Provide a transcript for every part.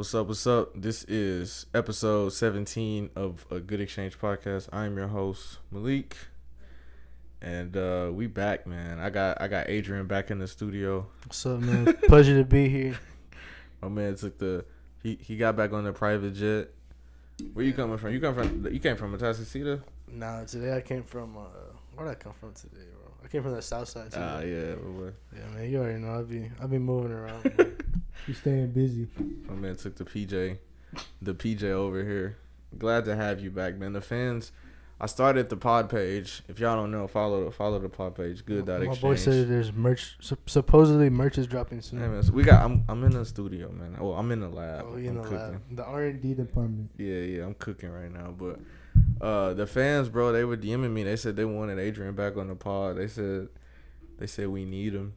What's up? What's up? This is episode 17 of a Good Exchange podcast. I'm your host, Malik. And uh we back, man. I got I got Adrian back in the studio. What's up, man? Pleasure to be here. My man took the he he got back on the private jet. Where you coming from? You come from you came from Atascocita? Nah, today I came from uh where did I come from today, bro? I came from the south side. Ah, yeah. boy. yeah, man, you already know I be I be moving around. You staying busy. My man took the PJ, the PJ over here. Glad to have you back, man. The fans. I started the pod page. If y'all don't know, follow follow the pod page. Good dot My exchange. boy said there's merch. Supposedly merch is dropping soon. Man, so we got. I'm I'm in the studio, man. Oh, I'm in the lab. oh, he in I'm the cooking. lab. The R and D. department. Yeah, yeah, I'm cooking right now. But uh, the fans, bro, they were DMing me. They said they wanted Adrian back on the pod. They said they said we need him.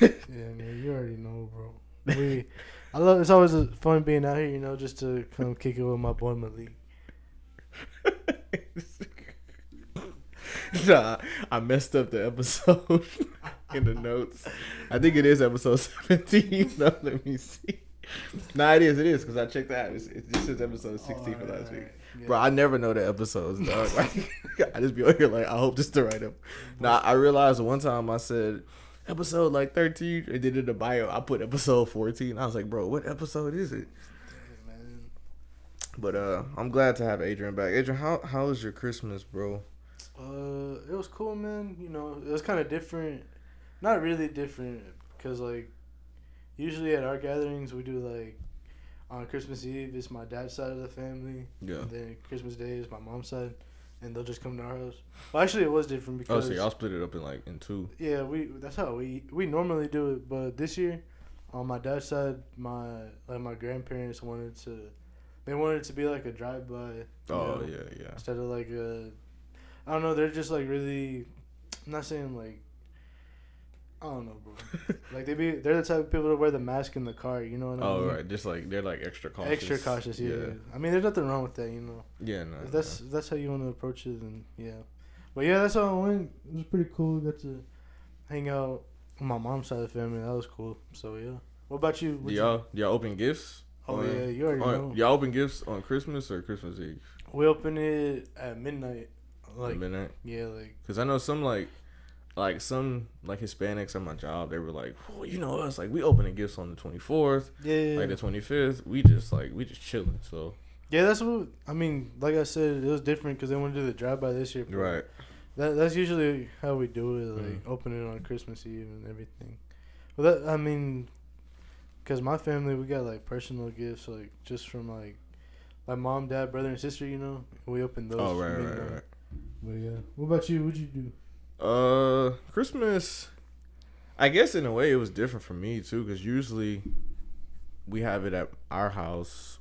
Yeah, man, you already know, bro. We, I love. It's always fun being out here, you know, just to come kick it with my boy Malik. nah, I messed up the episode in the notes. I think it is episode 17. no, let me see. Nah, it is. It is because I checked that. It's, it just says episode 16 for last week. Bro, I never know the episodes, dog. Like, I just be on here like, I hope this the right up. Nah, I realized one time I said episode like 13, and then in the bio I put episode 14. I was like, bro, what episode is it? man. But uh, I'm glad to have Adrian back. Adrian, how how was your Christmas, bro? Uh, it was cool, man. You know, it was kind of different. Not really different, cause like, usually at our gatherings we do like, on Christmas Eve it's my dad's side of the family. Yeah. And then Christmas Day is my mom's side, and they'll just come to our house. Well, actually, it was different oh, because. Oh, because so y'all split it up in like in two. yeah, we that's how we we normally do it. But this year, on my dad's side, my like my grandparents wanted to, they wanted it to be like a drive by. Oh yeah, yeah. instead of like a I don't know, they're just like really I'm not saying like I don't know, bro. like they be they're the type of people to wear the mask in the car, you know what I oh, mean? Oh right, just like they're like extra cautious. Extra cautious, yeah. I mean, there's nothing wrong with that, you know. Yeah, no. If that's if that's how you want to approach it, and yeah. But yeah, that's how I went. It was pretty cool. Got to hang out with my mom's side of the family. That was cool. So yeah. What about you? What you- y'all do y'all open gifts? Oh on- yeah, you already on- know. y'all open gifts on Christmas or Christmas Eve? We open it at midnight. Like Like midnight. yeah, like Cause I know some like, like some like Hispanics at my job. They were like, well, you know us. Like we opening gifts on the twenty fourth, yeah. yeah. like the twenty fifth. We just like we just chilling. So Yeah, that's what I mean. Like I said, it was different because they wanted to do the drive by this year. right. That that's usually how we do it. Like Mhm. open it on Christmas Eve and everything. Well, that I mean, because my family we got like personal gifts, like just from like my mom, dad, brother, and sister. You know, we opened those. Oh right, right, right. But yeah. What about you? What'd you do? Uh, Christmas. I guess in a way it was different for me too, because usually we have it at our house.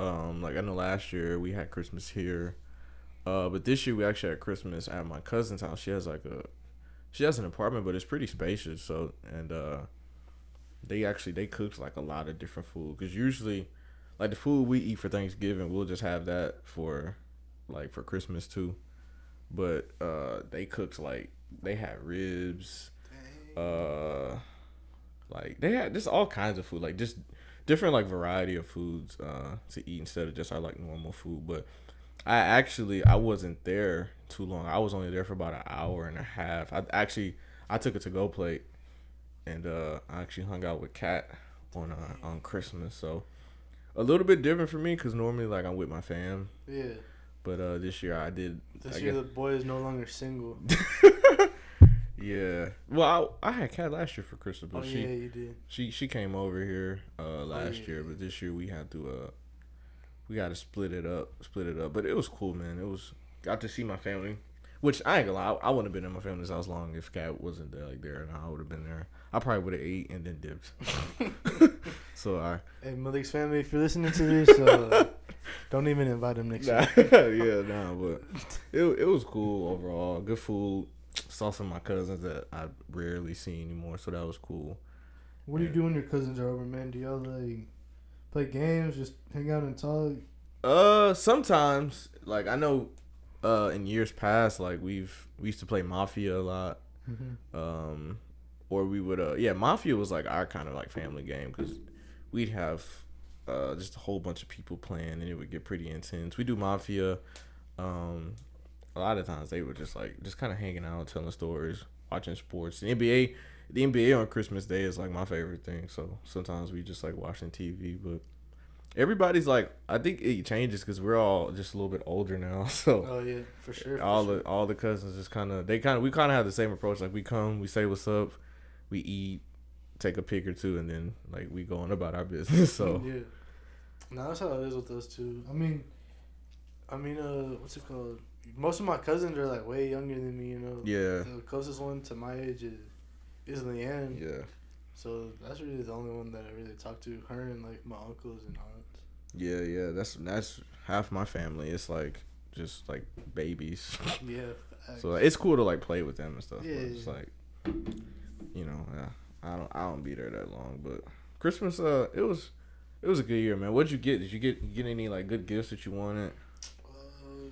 Um, like I know last year we had Christmas here, uh, but this year we actually had Christmas at my cousin's house. She has like a, she has an apartment, but it's pretty spacious. So and uh, they actually they cooked like a lot of different food because usually, like the food we eat for Thanksgiving, we'll just have that for, like for Christmas too but uh they cooked like they had ribs uh like they had just all kinds of food like just different like variety of foods uh to eat instead of just our like normal food but i actually i wasn't there too long. I was only there for about an hour and a half. I actually i took a to-go plate and uh i actually hung out with kat on uh on christmas so a little bit different for me because normally like i'm with my fam. Yeah. But uh this year i did This I year guess- the boy is no longer single. yeah. Well, I, I had Kat last year for Christmas, but oh she yeah, you did. she she came over here uh last yeah, year, but this year we had to uh we got to split it up, split it up. But it was cool, man. It was got to see my family, which I ain't gonna lie, I, I wouldn't have been in my family's house long if Kat wasn't there like there, and I would have been there. I probably would have ate and then dipped. so I Hey Malik's family, if you're listening to this, uh, don't even invite him next nah, year. yeah, nah, but it it was cool overall. Good food. Saw some of my cousins that I rarely see anymore, so that was cool. What do you do when your cousins are over, man? Do y'all like play games, just hang out and talk? Uh, sometimes like I know, uh, in years past, like we've we used to play Mafia a lot. Mm-hmm. Um, or we would uh yeah, Mafia was like our kind of like family game because we'd have uh, just a whole bunch of people playing, and it would get pretty intense. We do mafia. Um, a lot of times they were just like just kind of hanging out, telling stories, watching sports. The NBA, the NBA on Christmas Day is like my favorite thing. So sometimes we just like watching TV, but everybody's like, I think it changes because we're all just a little bit older now. So Oh yeah, for sure. for all sure. the all the cousins just kind of they kind of we kind of have the same approach. Like we come, we say what's up, we eat, take a pic or two, and then like we go on about our business. So yeah. No, that's how it is with us too. I mean, I mean, uh, what's it called? Most of my cousins are like way younger than me. You know. yeah, The closest one to my age is is Leanne. yeah, So that's really the only one that I really talk to. Her and like my uncles and aunts. yeah, yeah. That's that's half my family. It's like just like babies. Yeah. So like, it's cool to like play with them and stuff. Yeah, but it's like, you know, yeah, I don't I don't be there that long, but Christmas, uh, it was it was a good year, man. What'd you get? Did you get get any like good gifts that you wanted? Uh,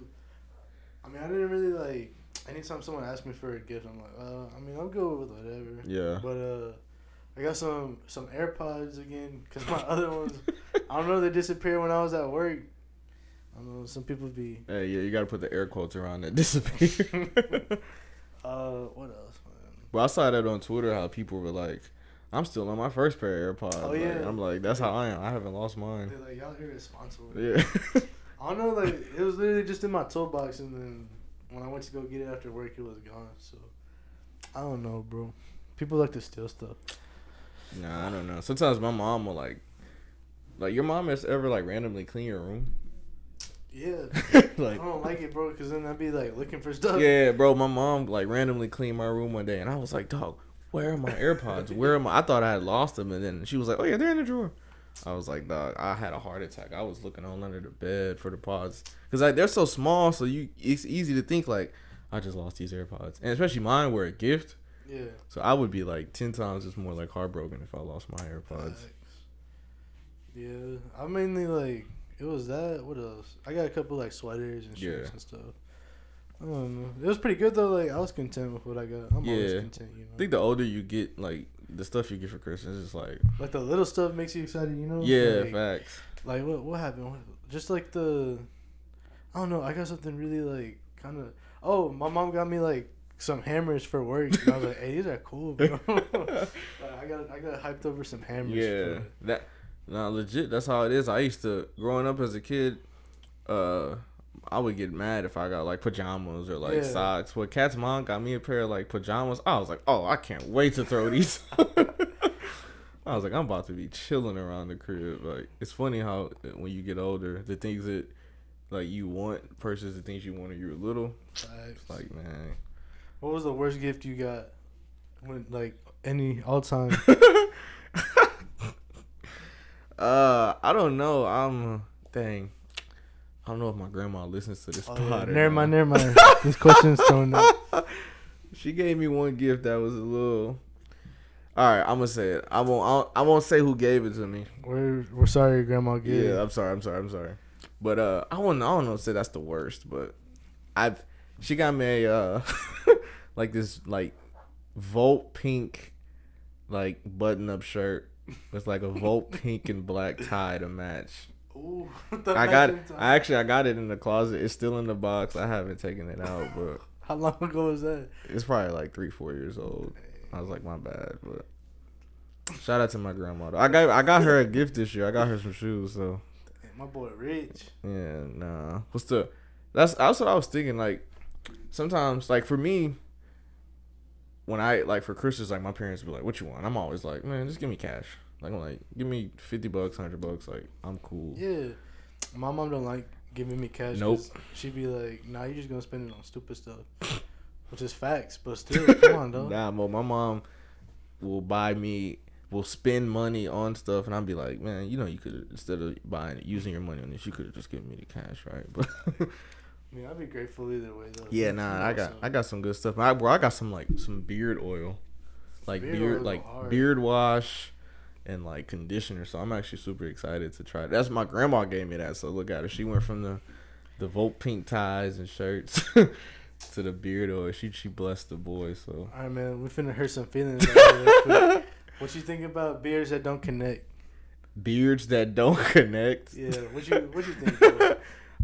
I mean, I didn't really like. Anytime someone asks me for a gift, I'm like, uh, I mean, I'll go with whatever. Yeah, But uh, I got some some AirPods again because my other ones, I don't know, they disappeared when I was at work. I don't know. Some people be. hey, yeah, you got to put the air quotes around that disappear. Uh, what else? But I saw that on Twitter how people were like, "I'm still on my first pair of AirPods." Oh, Like, yeah. I'm like, that's how I am. I haven't lost mine. They're like, y'all irresponsible. Yeah, I don't know, like it was literally just in my toolbox, and then when I went to go get it after work, it was gone. So I don't know, bro. People like to steal stuff. nah, I don't know. Sometimes my mom will like, like your mom has ever like randomly clean your room. Yeah, I don't like it, bro, because then I'd be like looking for stuff. yeah, bro. My mom like randomly cleaned my room one day, and I was like, dog, where are my AirPods? Where am I? I thought I had lost them, and then she was like, oh yeah, they're in the drawer. I was like, dog, I had a heart attack. I was looking all under the bed for the pods because like they're so small, so you it's easy to think like I just lost these AirPods, and especially mine were a gift. Yeah. So I would be like ten times just more like heartbroken if I lost my AirPods. Yeah, I mainly like it was that. What else? I got a couple like sweaters and shirts Yeah. and stuff. I don't know. It was pretty good though. Like I was content with what I got. I'm always content, you know. I think the older you get, like the stuff you get for Christmas is like, like the little stuff makes you excited, you know. yeah, Like, facts. like what what happened? Just like the, I don't know. I got something really like kind of. Oh, my mom got me like some hammers for work. And I was like, hey, these are cool, bro. like, I got I got hyped over some hammers. Yeah, for- that no legit. That's how it is. I used to growing up as a kid. Uh, I would get mad if I got like pajamas or like Yeah. socks. Well, Kat's mom got me a pair of like pajamas. I was like, oh, I can't wait to throw these. I was like, I'm about to be chilling around the crib. Like, it's funny how uh, when you get older, the things that like you want versus the things you want when you were little. It's like, man, What was the worst gift you got? When like any all time? uh, I don't know. I'm dang. I don't know if my grandma listens to this Oh, pod. yeah. Never mind, never mind. These questions don't. Know. She gave me one gift that was a little. All right, I'm gonna say it. I won't. I won't, I won't say who gave it to me. We're we're sorry, Grandma. Yeah, I'm sorry. I'm sorry. I'm sorry. But uh, I won't. I don't know. Say that's the worst. But I've. She got me a uh, like this like Volt pink, like button up shirt with like a Volt pink and black tie to match. Ooh, I got it. I actually I got it in the closet. It's still in the box. I haven't taken it out, but How long ago was that? it's probably like three, four years old. I was like, my bad, but shout out to my grandmother. I got I got her a gift this year. I got her some shoes, so Damn, my boy Rich. yeah, nah. What's the? That's that's what I was thinking. Like sometimes, like for me, when I like for Christmas, like my parents be like, "What you want?" I'm always like, "Man, just give me cash." Like I'm like, give me fifty bucks, hundred bucks. Like I'm cool. Yeah, my mom don't like giving me cash. Nope. She be like, "Nah, you're just gonna spend it on stupid stuff," which is facts. But still, come on, though. Nah, but my mom will buy me, will spend money on stuff, and I'll be like, man, you know, you could instead of buying using your money on this, you could have just given me the cash, right? But I mean, I'd be grateful either way, though. yeah, nah, I got I got some good stuff. I, bro, I got some like some beard oil, like Beard beard, like hard. beard wash. And like conditioner, so I'm actually super excited to try. it. That's my grandma gave me that, so look at her. She went from the, the Volt pink ties and shirts to the beard oil. She she blessed the boy, so All right, man. We finna hurt some feelings. out here real quick. what you think about beards that don't connect? beards that don't connect. Yeah, what you what you think?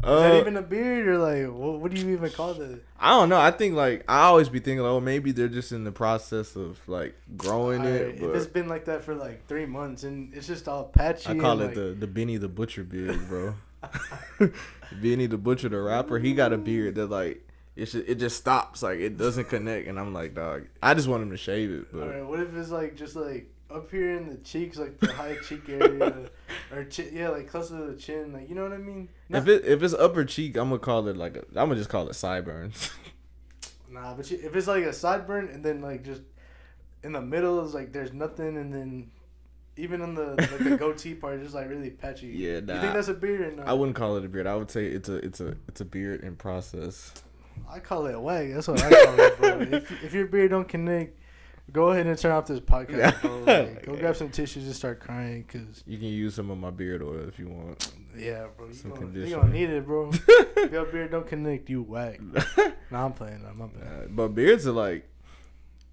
Bro? Is Uh, that even a beard or like what, what do you even call that? I don't know. I think like I always be thinking, oh, maybe they're just in the process of like growing it. Alright, if it's But been like that for like three months and it's just all patchy, I call it like, the the Benny the Butcher beard, bro. Benny the Butcher, the rapper, he got a beard that like it should, it just stops, like it doesn't connect, and I'm like, dog, I just want him to shave it, but what if it's like just like up here in the cheeks, like the high cheek area, or chi- yeah, like closer to the chin, like you know what I mean? if it if it's upper cheek, I'm gonna call it like a, I'm gonna just call it sideburns. Nah, but you, if it's like a sideburn and then like just in the middle is like there's nothing, and then even on the like the goatee part, just like really patchy. Yeah, You nah. think that's a beard or not? I wouldn't call it a beard. I would say it's a it's a it's a beard in process. I call it a wag. That's what I call it, bro. if, if your beard don't connect, go ahead and turn off this podcast, bro. Like, go grab some tissues and start crying, cause You can use some of my beard oil if you want. yeah, bro, you Some gonna, you gonna need it, bro. if your beard don't connect, you whack. Nah, I'm playing. Bad. Uh, but beards are like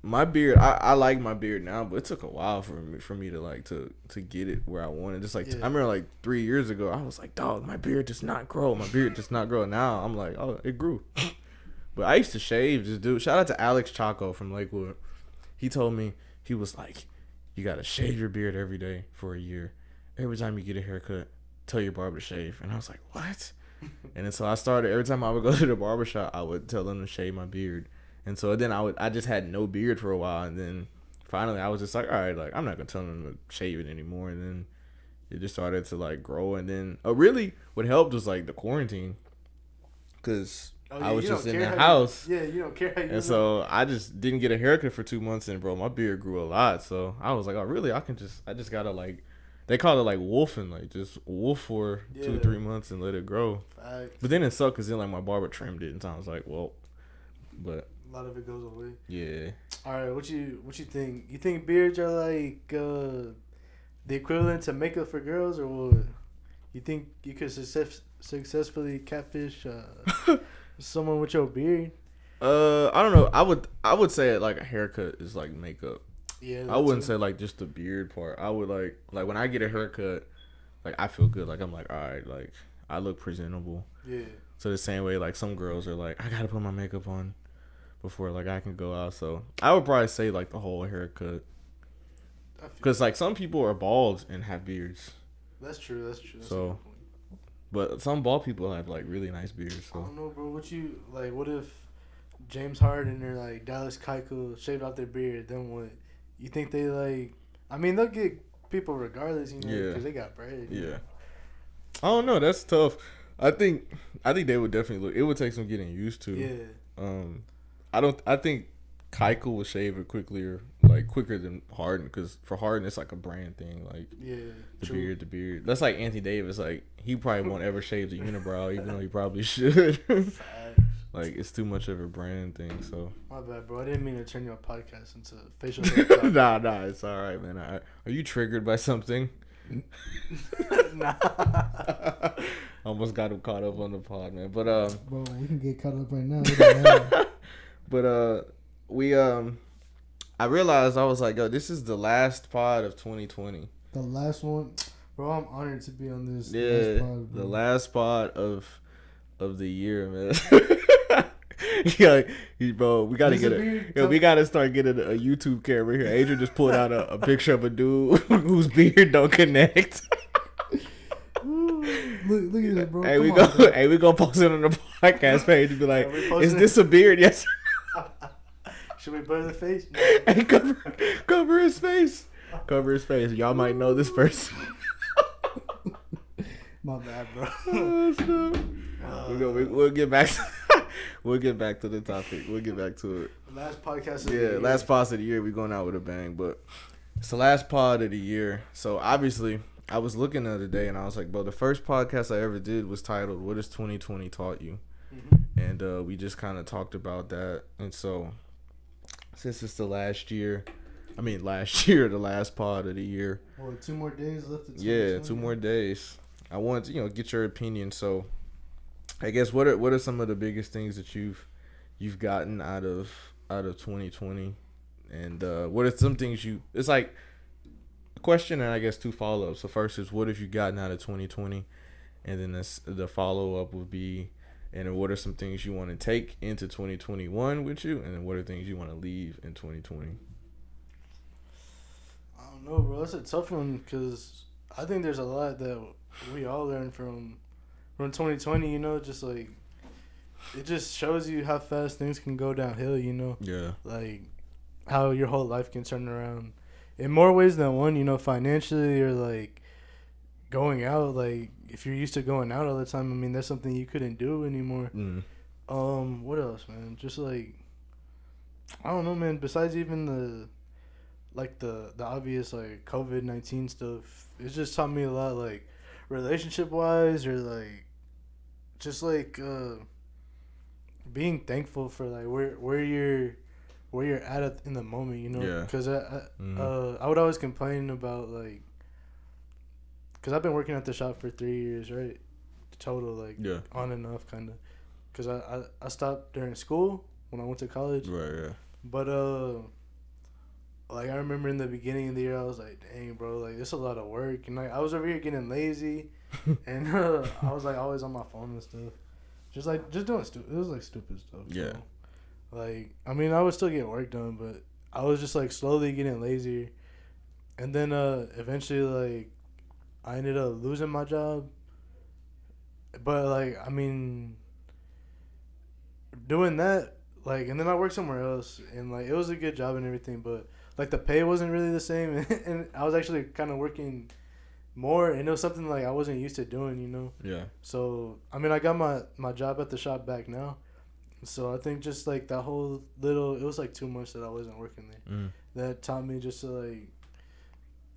my beard. I, I like my beard now, but it took a while for me for me to like to to get it where I wanted. Just like Yeah. I remember like three years ago, I was like, dog, my beard does not grow. My beard does not grow. Now I'm like, oh, it grew. but I used to shave. Just dude. Shout out to Alex Chaco from Lakewood. He told me he was like, you gotta shave your beard every day for a year. Every time you get a haircut, tell your barber to shave. And I was like, what? And then so I started every time I would go to the barber shop, I would tell them to shave my beard. And so then I would I just had no beard for a while and then finally I was just like, all right, like I'm not gonna tell them to shave it anymore and then it just started to like grow and then uh, really what helped was like the quarantine because Oh, I was just in the how you- house yeah, you don't care you. and look. so I just didn't get a haircut for two months and bro my beard grew a lot so I was like oh really I can just I just gotta like they call it like wolfing like just wolf for two three months and let it grow Facts. but then it sucked because then like my barber trimmed it, and so I was like, well, but a lot of it goes away. yeah, All right, what you what you think? You think beards are like uh, the equivalent to makeup for girls, or what? You think you could success, successfully catfish uh, someone with your beard? uh, I don't know. I would I would say like a haircut is like makeup. Yeah, I wouldn't say like just the beard part. I would like like when I get a haircut, like I feel good. Like I'm like all right, like I look presentable. Yeah, So the same way like some girls are like I gotta put my makeup on before like I can go out. So I would probably say like the whole haircut because like some people are bald and have beards. that's true. That's true. That's So- a good point. But some bald people have like really nice beards. So. I don't know, bro. What you like? What if James Harden or like Dallas Keuchel shaved out their beard? Then what? You think they like? I mean, they'll get people regardless, you know, Yeah. because they got bread. Yeah. know? I don't know. That's tough. I think I think they would definitely look. It would take some getting used to. Yeah. Um, I don't. I think Keuchel will shave it quickly or like quicker than Harden because for Harden it's like a brand thing. Like Yeah. the true. beard, the beard. That's like Anthony Davis. Like he probably won't ever shave the unibrow, even though he probably should. Like it's too much of a brand thing. So My bad, bro. I didn't mean to turn your podcast into facial hair nah, nah, it's all right, man. I, are you triggered by something? nah. Almost got him caught up on the pod, man. But um. Bro, we can get caught up right now. It don't matter. but uh we um I realized I was like, yo, this is the last pod of 2020. the last one, bro. I'm honored to be on this. Yeah, last pod, the last pod of of the year, man. yeah, bro, we gotta get it weird? we gotta start getting a, YouTube camera here. Adrian just pulled out a, a picture of a dude whose beard don't connect. look, look at it, bro. hey, Come we on, go, bro. hey, we gonna post it on the podcast page and be like, we "Is this a beard?" Yes. Should we blur the face? hey, cover, cover his face. Cover his face. Y'all might know this person. My bad, bro. Oh, snap. we go, we, we'll get back. To, we'll get back to the topic. We'll get back to it. Last podcast. Of the Yeah, year. last pod of the year. We going out with a bang, but it's the last pod of the year. So obviously, I was looking the other day and I was like, bro, the first podcast I ever did was titled "What Has 2020 Taught You," Mhm. and uh, we just kind of talked about that. And so, since it's the last year, I mean last year, the last pod of the year. Well, two more days left. Yeah, two more days. I want to, you know, get your opinion. So, I guess what are what are some of the biggest things that you've you've gotten out of out of 2020, and uh, what are some things you? It's like a question and I guess two follow ups. So first is what have you gotten out of 2020, and then this, the follow up would be, and then what are some things you want to take into 2021 with you, and then what are things you want to leave in 2020. I don't know, bro. That's a tough one because I think there's a lot that we all learned from from 2020. You know, just like it just shows you how fast things can go downhill. You know, Yeah. like how your whole life can turn around in more ways than one. You know, financially or like going out. Like if you're used to going out all the time, I mean that's something you couldn't do anymore. Mm. Um, what else, man? Just like I don't know, man. Besides even the like the the obvious like COVID nineteen stuff, it's just taught me a lot, like relationship wise, or like just like uh being thankful for like where where you're where you're at at- in the moment, you know. Yeah. Because I, I Mhm. uh I would always complain about like because I've been working at the shop for three years, right? Total like Yeah. on and off kind of because I, I i stopped during school when i went to college Right. Yeah. but uh like i remember in the beginning of the year i was like dang bro like it's a lot of work and like i was over here getting lazy and uh, i was like always on my phone and stuff just like just doing stupid it was like stupid stuff Yeah. so, like i mean i would still get work done but i was just like slowly getting lazier and then uh eventually like i ended up losing my job but like i mean doing that like and then i worked somewhere else and like it was a good job and everything but like the pay wasn't really the same and i was actually kind of working more and it was something like i wasn't used to doing you know Yeah. so I mean, I got my my job at the shop back now. So I think just like that whole little, it was like two months that I wasn't working there. Mm. That taught me just to like,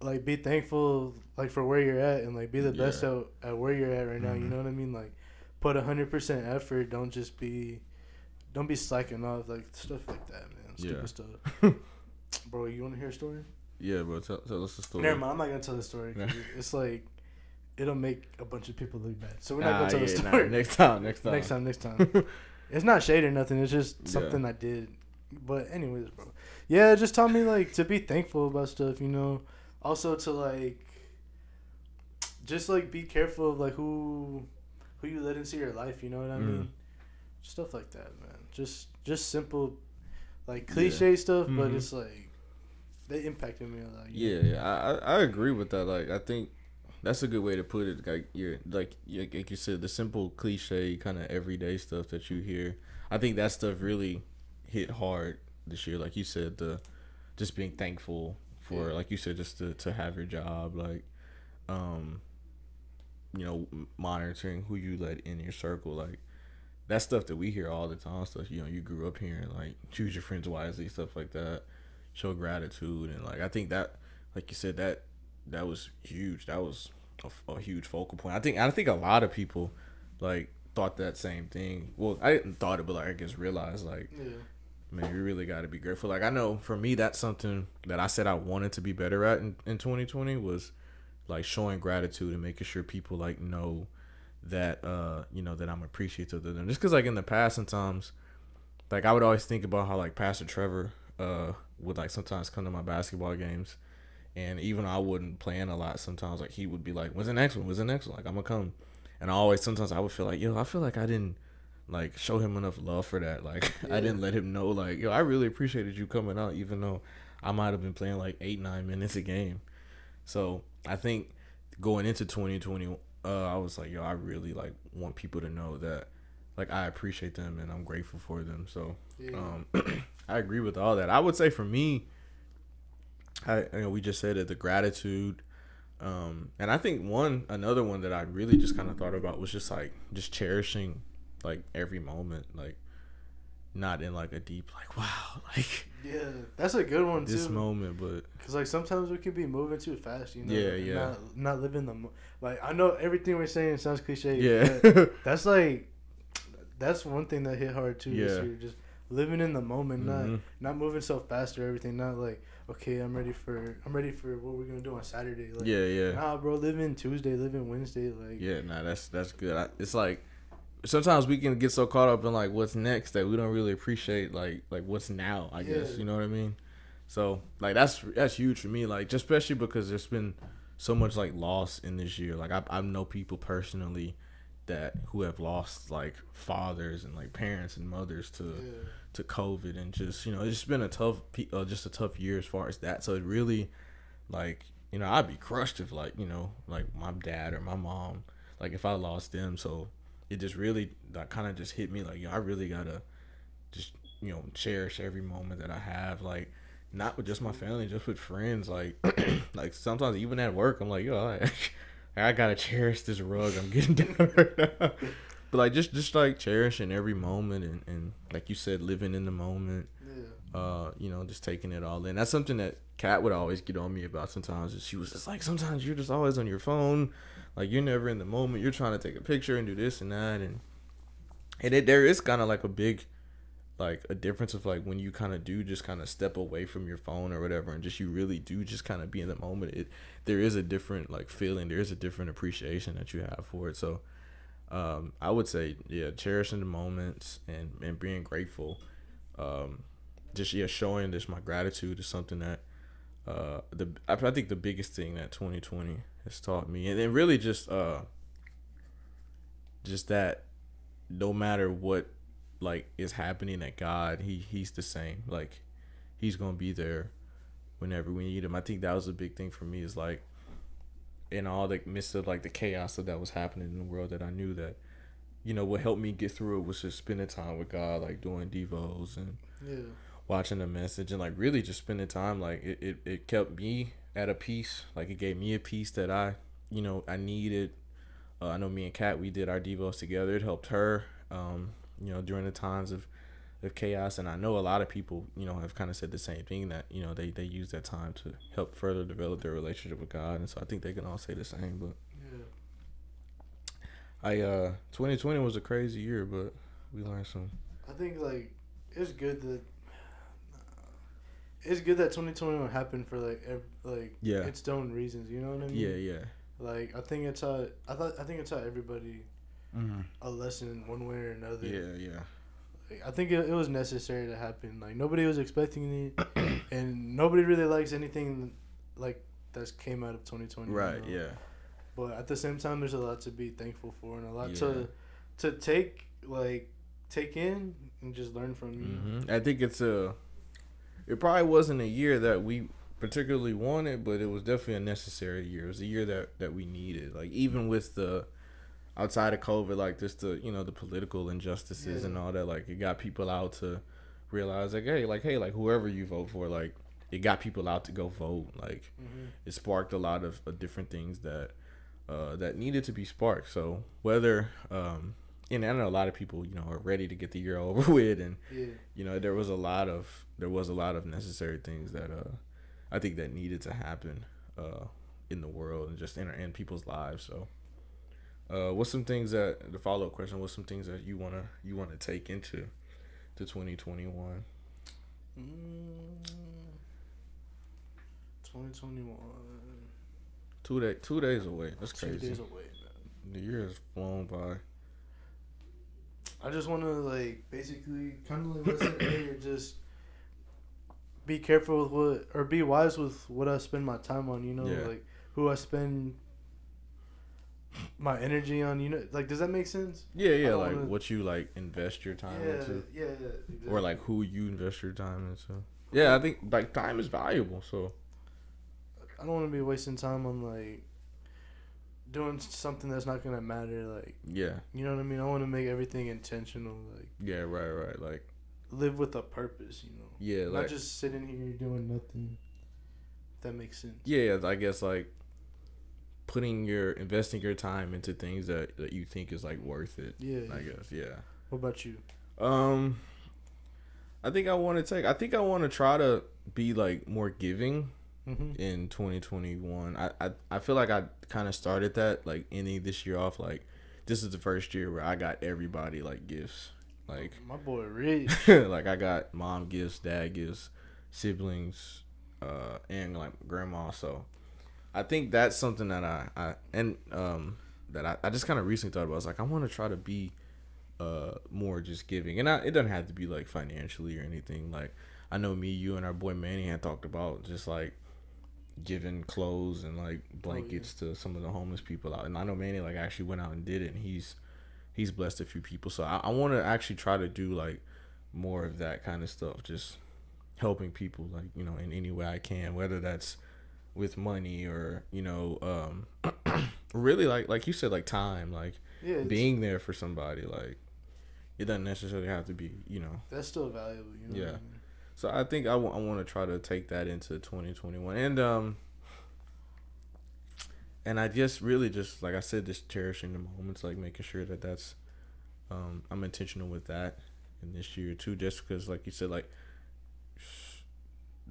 like be thankful like for where you're at and like be the best Yeah. at, at where you're at right now. You Mhm. know what I mean? Like, put a hundred percent effort. Don't just be, don't be slacking off like stuff like that, man. Stupid Yeah. stuff. Bro, you want to hear a story? Yeah, bro. Tell, tell us the story. Never mind. I'm not gonna tell the story. 'cause it's like, it'll make a bunch of people look bad. So we're not Nah, gonna tell yeah, the nah, story. next time. Next time. Next time, next time. it's not shade or nothing. It's just Yeah. something I did. But anyways, bro. Yeah, just taught me like to be thankful about stuff, you know. Also to like just like be careful of like who who you let into your life, you know what I Mm. mean? Stuff like that, man. Just just simple like cliche stuff, but Mhm. it's like they impacted me a lot. Yeah, yeah, I, I I agree with that. Like, I think that's a good way to put it. Like, you're like like you said, the simple cliche kind of everyday stuff that you hear. I think that stuff really hit hard this year. Like you said, the just being thankful for, Yeah. like you said, just to to have your job. Like, um, you know, monitoring who you let in your circle. Like, that stuff that we hear all the time. Stuff you know you grew up hearing. Like, choose your friends wisely. Stuff like that show gratitude and like I think that like you said that that was huge that was a, a huge focal point I think I think a lot of people like thought that same thing well I didn't thought it but like I guess realized like Yeah. Man you really got to be grateful. Like I know for me that's something that I said I wanted to be better at in, in 2020 was like showing gratitude and making sure people like know that uh you know that I'm appreciative of them. Just because like in the past sometimes like I would always think about how like Pastor Trevor uh would like sometimes come to my basketball games. And even I wouldn't plan a lot sometimes like he would be like when's the next one? When's the next one? Like I'm gonna come. And I always sometimes I would feel like yo I feel like I didn't like show him enough love for that like I didn't let him know like yo I really appreciated you coming out even though I might have been playing like eight nine minutes a game so I think going into 2020 uh I was like yo I really like want people to know that like I appreciate them and I'm grateful for them so Yeah. um, I agree with all that. I would say for me, I you know we just said it the gratitude, um, and I think one another one that I really just kind of thought about was just like just cherishing like every moment, like not in like a deep like wow like yeah. That's a good one this too. moment, but Cause like sometimes we can be moving too fast, you know. Yeah, yeah. Not, not living the mo- like I know everything we're saying sounds cliche. yeah, but that's like that's one thing that hit hard too. Yeah. Just living in the moment, Mhm. not not moving so fast or everything. Not like okay, I'm ready for I'm ready for what we're gonna do on Saturday. Like, yeah, yeah. Nah, bro, living Tuesday, living Wednesday. Like Yeah, nah, that's that's good. I, it's like sometimes we can get so caught up in like what's next that we don't really appreciate like like what's now. I guess you know what I mean. So like that's that's huge for me. Like just especially because there's been so much like loss in this year. Like I I know people personally that who have lost like fathers and like parents and mothers to Yeah. to COVID and just you know it's just been a tough uh, just a tough year as far as that. So it really like you know I'd be crushed if like you know like my dad or my mom like if I lost them. So it just really that kind of just hit me like yo I really gotta just you know cherish every moment that I have like not with just my family just with friends like like sometimes even at work I'm like yo I, I gotta cherish this rug I'm getting down right now. But like just just like cherishing every moment and, and like you said, living in the moment. Yeah. Uh, you know, just taking it all in. That's something that Kat would always get on me about sometimes. She was just like, sometimes you're just always on your phone, like you're never in the moment. You're trying to take a picture and do this and that, and and it, there is kind of like a big, like a difference of like when you kind of do just kind of step away from your phone or whatever, and just you really do just kind of be in the moment. It there is a different like feeling. There is a different appreciation that you have for it. So um, I would say, yeah, cherishing the moments and, and being grateful. Um, just yeah, showing just my gratitude is something that uh, the I, I think the biggest thing that 2020 has taught me, and then really just uh, just that no matter what like is happening at God, he he's the same. Like he's gonna be there whenever we need him. I think that was a big thing for me. Is like in all the midst of like the chaos of that was happening in the world that I knew that you know what helped me get through it was just spending time with God, like doing devos and Yeah. watching the message and like really just spending time like it, it, it kept me at a peace. like it gave me a peace that i you know i needed uh, i know me and kat we did our devos together it helped her um you know during the times of of chaos and i know a lot of people you know have kind of said the same thing that you know they they use that time to help further develop their relationship with god and so i think they can all say the same but Yeah. i uh 2020 was a crazy year but we learned some I think like it's good that it's good that 2021 happened for like ev- like Yeah. its own reasons. You know what I mean? yeah yeah Like I think it's taught. I thought I think it taught everybody mm-hmm. a lesson one way or another. yeah yeah Like, I think it, it was necessary to happen. Like nobody was expecting it, and nobody really likes anything like that came out of 2020. you right know? yeah But at the same time, there's a lot to be thankful for and a lot Yeah. to to take like take in and just learn from. You know? hmm I think it's a. It probably wasn't a year that we particularly wanted, but it was definitely a necessary year. It was a year that that we needed. Like even with the outside of COVID, like just the you know the political injustices and all that. Like it got people out to realize like hey like hey like whoever you vote for like it got people out to go vote like Mhm. it sparked a lot of, of different things that uh, that needed to be sparked. So whether um, and I know a lot of people you know are ready to get the year over with, and Yeah. you know there was a lot of there was a lot of necessary things that uh, I think that needed to happen uh, in the world and just in, in people's lives. So. Uh, what's some things that the follow up question? What's some things that you wanna you wanna take into to twenty twenty one? Mm, 2021. Two day two days away. That's Two crazy. days away, man. The year has flown by. I just want to like basically kind of like what I said earlier, just be careful with what or be wise with what I spend my time on. You know, Yeah. like who I spend my energy on. You know, like does that make sense? Yeah, yeah, like wanna- what you like invest your time yeah, into, yeah, yeah. Exactly. or like who you invest your time into. Yeah, I think like time is valuable. So I don't want to be wasting time on like doing something that's not gonna matter. Like yeah, you know what I mean. I want to make everything intentional. Like yeah, right, right. Like live with a purpose. You know, yeah, not like just sitting here doing nothing. If that makes sense. yeah, I guess like putting your investing your time into things that that you think is like worth it. Yeah. I guess yeah. What about you? Um, I think I want to take. I think I want to try to be like more giving Mm-hmm. in 2021. I I, I feel like I kind of started that like ending this year off like this is the first year where I got everybody like gifts. Like My boy Rich. like I got mom gifts, dad gifts, siblings, uh, and like grandma. So I think that's something that I, I and um that I, I just kind of recently thought about. I was like, I want to try to be uh more just giving, and I, it doesn't have to be like financially or anything. Like I know me, you, and our boy Manny had talked about just like giving clothes and like blankets to some of the homeless people out. And I know Manny like actually went out and did it, and he's he's blessed a few people. So I, I want to actually try to do like more of that kind of stuff, just helping people like you know in any way I can, whether that's with money or you know um really like like you said like time like Yeah, being there for somebody like it doesn't necessarily have to be you know that's still valuable. You know. what I Yeah. mean? So i think i, w- I want to try to take that into 2021 and um and i just really just like i said just cherishing the moments like making sure that that's um i'm intentional with that in this year too just because like you said like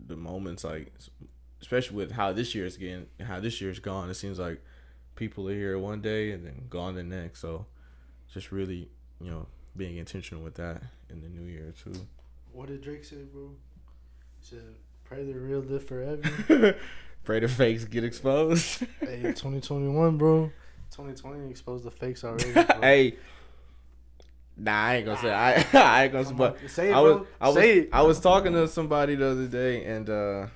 the moments like especially with how this year is getting how this year's gone it seems like people are here one day and then gone the next. So just really you know being intentional with that in the new year too What did Drake say, bro? He said, "Pray the real live forever." Pray the fakes get exposed. hey, 2021, bro. 2020 exposed the fakes already. Hey, nah, I ain't gonna say. I I ain't gonna say. But say it, I was. I was say it. I was talking to somebody the other day, and uh,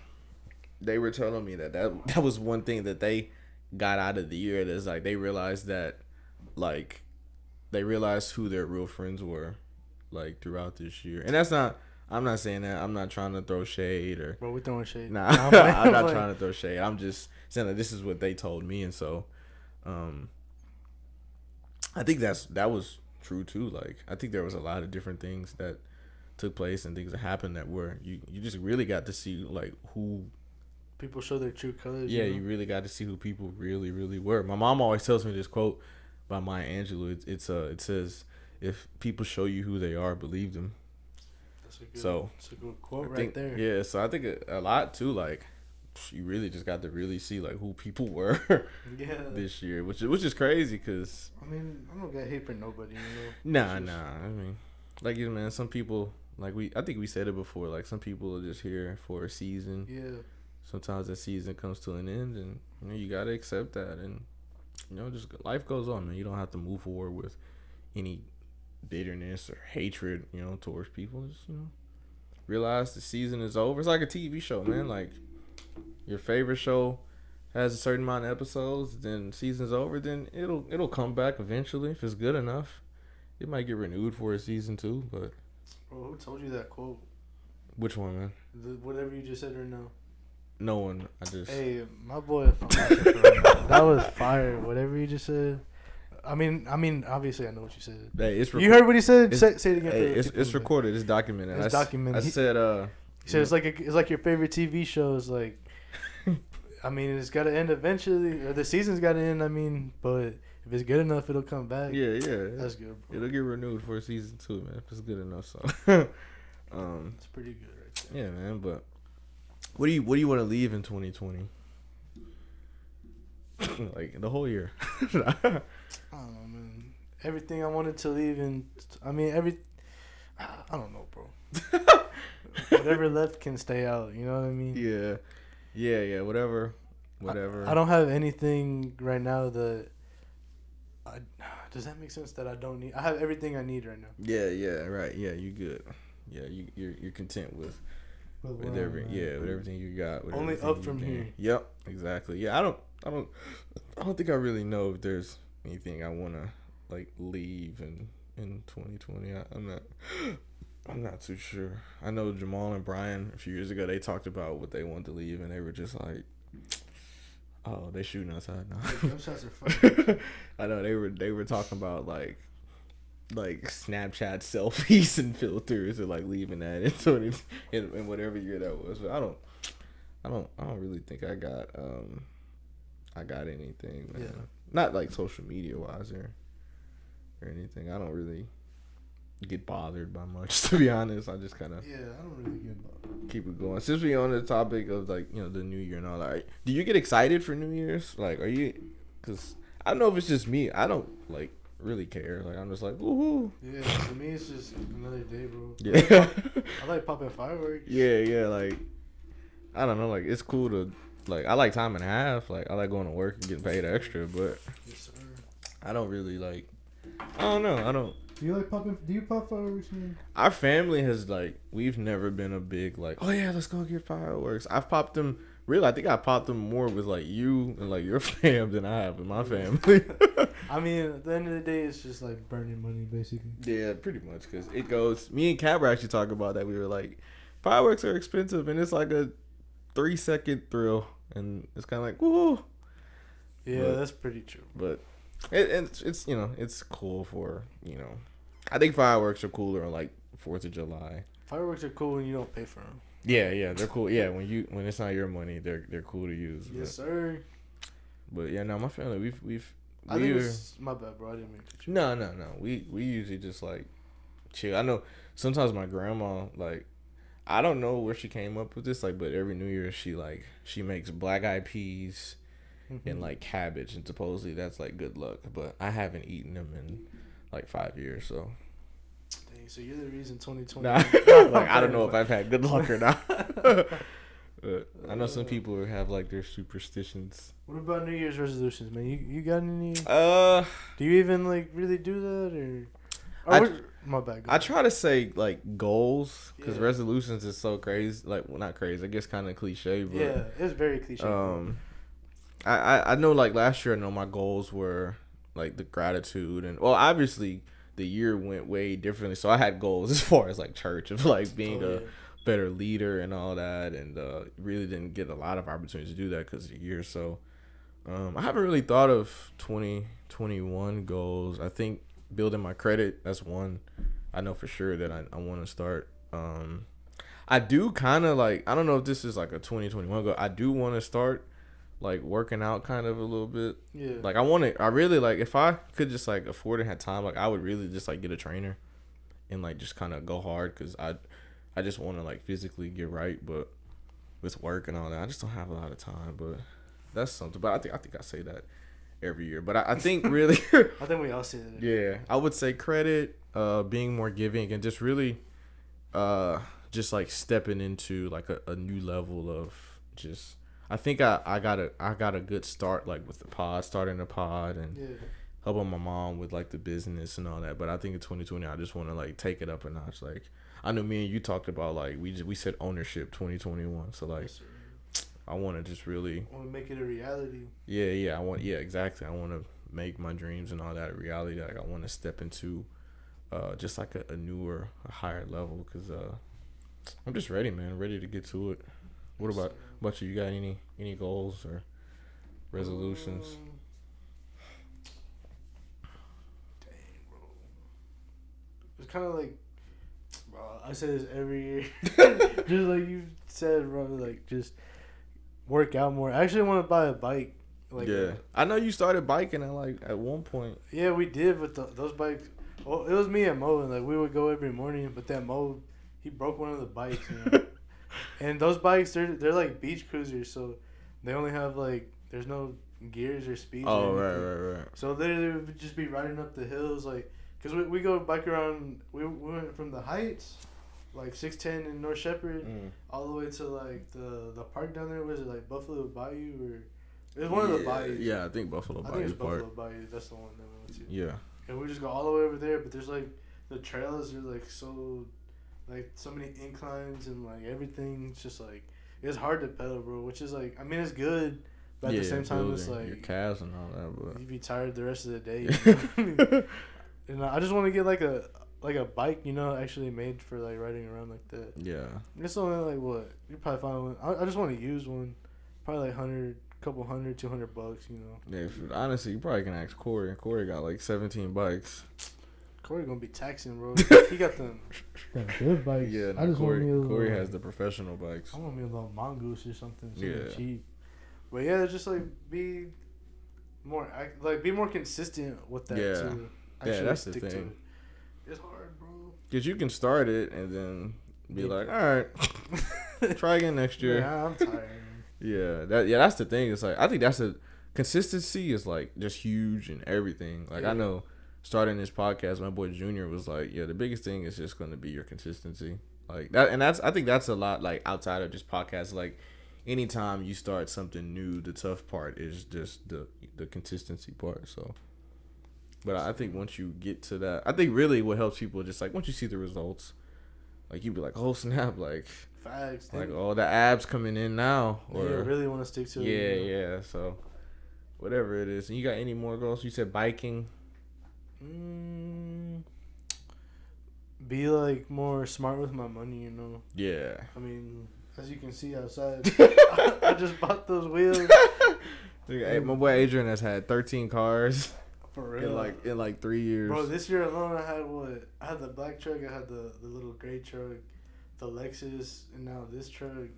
they were telling me that that that was one thing that they got out of the year. That's like they realized that, like, they realized who their real friends were, like throughout this year. And that's not. I'm not saying that. I'm not trying to throw shade or Bro, we're throwing shade. Nah, Nah, I'm, playing, not trying to throw shade. I'm just saying that this is what they told me, and so, um, I think that's that was true too. Like, I think there was a lot of different things that took place and things that happened that were you you just really got to see like who People show their true colors. yeah you, you really got to see who people really really were. My mom always tells me this quote by Maya Angelou. It's, it's uh it says if people show you who they are, believe them. That's a good, So, a good quote I right there. Yeah, so I think a, a lot too. Like, you really just got to really see like who people were Yeah. this year, which is which is crazy because I mean, I don't get hate for nobody, you know. nah, just- nah. I mean, like you man, some people like we I think we said it before. Like some people are just here for a season. Yeah. Sometimes that season comes to an end, and you know you gotta accept that, and you know just life goes on, man. You don't have to move forward with any bitterness or hatred, you know, towards people. Just you know, realize the season is over. It's like a TV show, man. Like your favorite show has a certain amount of episodes, then season's over, then it'll it'll come back eventually if it's good enough. It might get renewed for a season two, but Bro, who told you that quote? which one, man? The, whatever you just said right now. No one. I just Hey, my boy from Manchester right now. That was fire. Whatever you just said. I mean, I mean, obviously, I know what you said. hey, it's You heard what he said? Say, say it again. Hey, it's, it's recorded. It's documented. It's I documented. I said, uh, He said it's like a, it's like your favorite TV shows. Like, I mean, it's got to end eventually. Or the season's got to end. I mean, but if it's good enough, it'll come back. yeah, yeah. that's good. Bro. It'll get renewed for season two, man. If it's good enough, so. um, It's pretty good right there. yeah, man. But what do you what do you want to leave in 2020? like the whole year. I don't know, man. Everything I wanted to leave in. I mean, every. I don't know, bro. Whatever left can stay out. You know what I mean? yeah, yeah, yeah. Whatever, whatever. I don't have anything right now that. I, does that make sense? That I don't need. I have everything I need right now. Yeah, yeah, right. Yeah, you good. Yeah, you you're you're content with with where every yeah with everything you got. With Only up from here. Yep, exactly. Yeah, I don't I don't I don't think I really know if there's anything I want to like leave in in 2020. I, I'm not. I'm not too sure. I know Jamal and Brian a few years ago they talked about what they wanted to leave, and they were just like, "Oh, they shooting outside now." Shots are fun. I know they were they were talking about like like Snapchat selfies and filters and like leaving that in twenty in, in whatever year that was. But I don't I don't I don't really think I got um I got anything, man. Yeah. Not like social media wise or or anything. I don't really get bothered by much to be honest. I just kind of yeah, I don't really get. About keep it going. Since we on the topic of like you know the new year and all that, do you get excited for New Year's? Like, are you? Cause I don't know if it's just me. I don't like really care. Like I'm just like woohoo. Yeah, for me it's just another day, bro. Yeah. I like popping fireworks. yeah, yeah. Like I don't know. Like it's cool to like I like time and a half. Like I like going to work and getting paid extra, but Yes. I don't really like. I don't know. I don't. Do you like popping? Do you pop fireworks, man? Our family has like we've never been a big like oh yeah let's go get fireworks. I've popped them. Really, I think I popped them more with like you and like your fam than I have with my family. I mean, at the end of the day, it's just like Burning money, basically. yeah, pretty much because it goes. Me and Kat were actually talking about that. We were like, fireworks are expensive and it's like a three second thrill, and it's kind of like woo. yeah, But- that's pretty true. But it, it's it's you know it's cool for you know. I think fireworks are cooler on like Fourth of July. Fireworks are cool when you don't pay for them. Yeah, yeah, they're cool. Yeah, when you when it's not your money, they're they're cool to use. Yes, sir. But, but yeah, no, my family we've we've I we're it's my bad, bro. I didn't mean to. no no no we we usually just like chill. I know sometimes my grandma like I don't know where she came up with this like, but every New Year she like she makes black eyed peas Mm-hmm. and like cabbage, and supposedly that's like good luck. But I haven't eaten them in like five years, so Dang, so you're the reason 2020. Nah, like I don't know if I've had good luck or not. but I know some people who have like their superstitions. What about New Year's resolutions, man? You you got any? Uh, Do you even like really do that or? or I- my bad. I try to say like goals because Yeah. resolutions is so crazy. Like, well, not crazy. I guess kind of cliche, but Yeah, it's very cliche. um, I, I I know like last year I know my goals were like the gratitude and well obviously the year went way differently. So I had goals as far as like church of like being Oh, a better leader and all that and uh, really didn't get a lot of opportunities to do that because of the year so um, i haven't really thought of 2021 goals i think building my credit that's one. I know for sure that i, I want to start um, i do kind of like i don't know if this is like a 2021 goal i do want to start like working out kind of a little bit. Yeah. like i want to i really like if i could just like afford and had time like i would really just like get a trainer and like just kind of go hard because i i just want to like physically get right but with work and all that i just don't have a lot of time but that's something but i think i think i say that every year but i, I think really I think we all see that. yeah i would say credit uh being more giving and just really uh just like stepping into like a, a new level of just i think i i got a i got a good start like with the pod starting the pod and Yeah. helping my mom with like the business and all that. But I think in 2020, I just want to like take it up a notch. Like I know me and you talked about like we just, we said ownership 2021. So like Yes. I want to just really want to make it a reality. yeah yeah I want yeah exactly I want to make my dreams and all that a reality. Like I want to step into uh just like a, a newer a higher level because uh I'm just ready man ready to get to it. What about about you? You got any any goals or resolutions? Um, dang, bro. It's kind of like, bro. I say this every year, just like you said, bro. Like just work out more. I actually want to buy a bike. Like yeah, uh, I know you started biking at like at one point. Yeah, we did, but the, those bikes. Well, it was me and Mo, and like we would go every morning. But that Mo, he broke one of the bikes, you know? and those bikes, they're they're like beach cruisers, so they only have like there's no gears or speeds. or Oh right, right, right. So they would just be riding up the hills, like, cause we, we go bike around. We, we went from the heights, like six ten in North Shepherd, Mm. all the way to like the the park down there. Was it like Buffalo Bayou or? It was one of the Yeah, bayous. Yeah, I think Buffalo I think Bayou it's Park. Buffalo Bayou. That's the one that we went to. Yeah. And we just go all the way over there, but there's like the trails are like so, like so many inclines and like everything's just like it's hard to pedal, bro. Which is like I mean it's good, but at yeah, the same time it's building your like calves and all that, But you'd be tired the rest of the day. You know? I mean, but and I just want to get like a like a bike, you know, actually made for like riding around like that. yeah, It's only like what you probably find one. I, I just want to use one, probably like hundred, couple hundred, two hundred bucks, you know. yeah. If, honestly, you probably can ask Corey. Corey got like seventeen bikes. Corey gonna be taxing, bro. he got them. Got good bikes. Yeah, I no, just Corey. want me a little, Corey has the professional bikes. I want me a little mongoose or something, something Yeah. cheap. But yeah, just like be more like be more consistent with that Yeah. too. Yeah, that's the stick to thing. It. It's hard, bro. Cause you can start it and then be Yeah. like, all right, try again next year. Yeah, I'm tired. Yeah, that yeah, that's the thing. It's like I think that's a consistency is like just huge in everything. Like Yeah. I know starting this podcast, my boy Junior was like, yeah, the biggest thing is just going to be your consistency. Like that, and that's I think that's a lot like outside of just podcasts. Like anytime you start something new, the tough part is just the the consistency part. So But I think once you get to that, I think really what helps people just like once you see the results, like you'd be like, oh snap, like Facts. like Like, oh the abs coming in now, yeah, or really want to stick to yeah, it. you know? yeah. So whatever it is, and you got any more goals? You said biking. Mm, be like more smart with my money, you know. Yeah. I mean, as you can see outside, I just bought those wheels Hey, my boy Adrian has had 13 cars for real. in like in like three years. Bro, this year alone, I had what? I had the black truck, I had the, the little gray truck, the Lexus, and now this truck.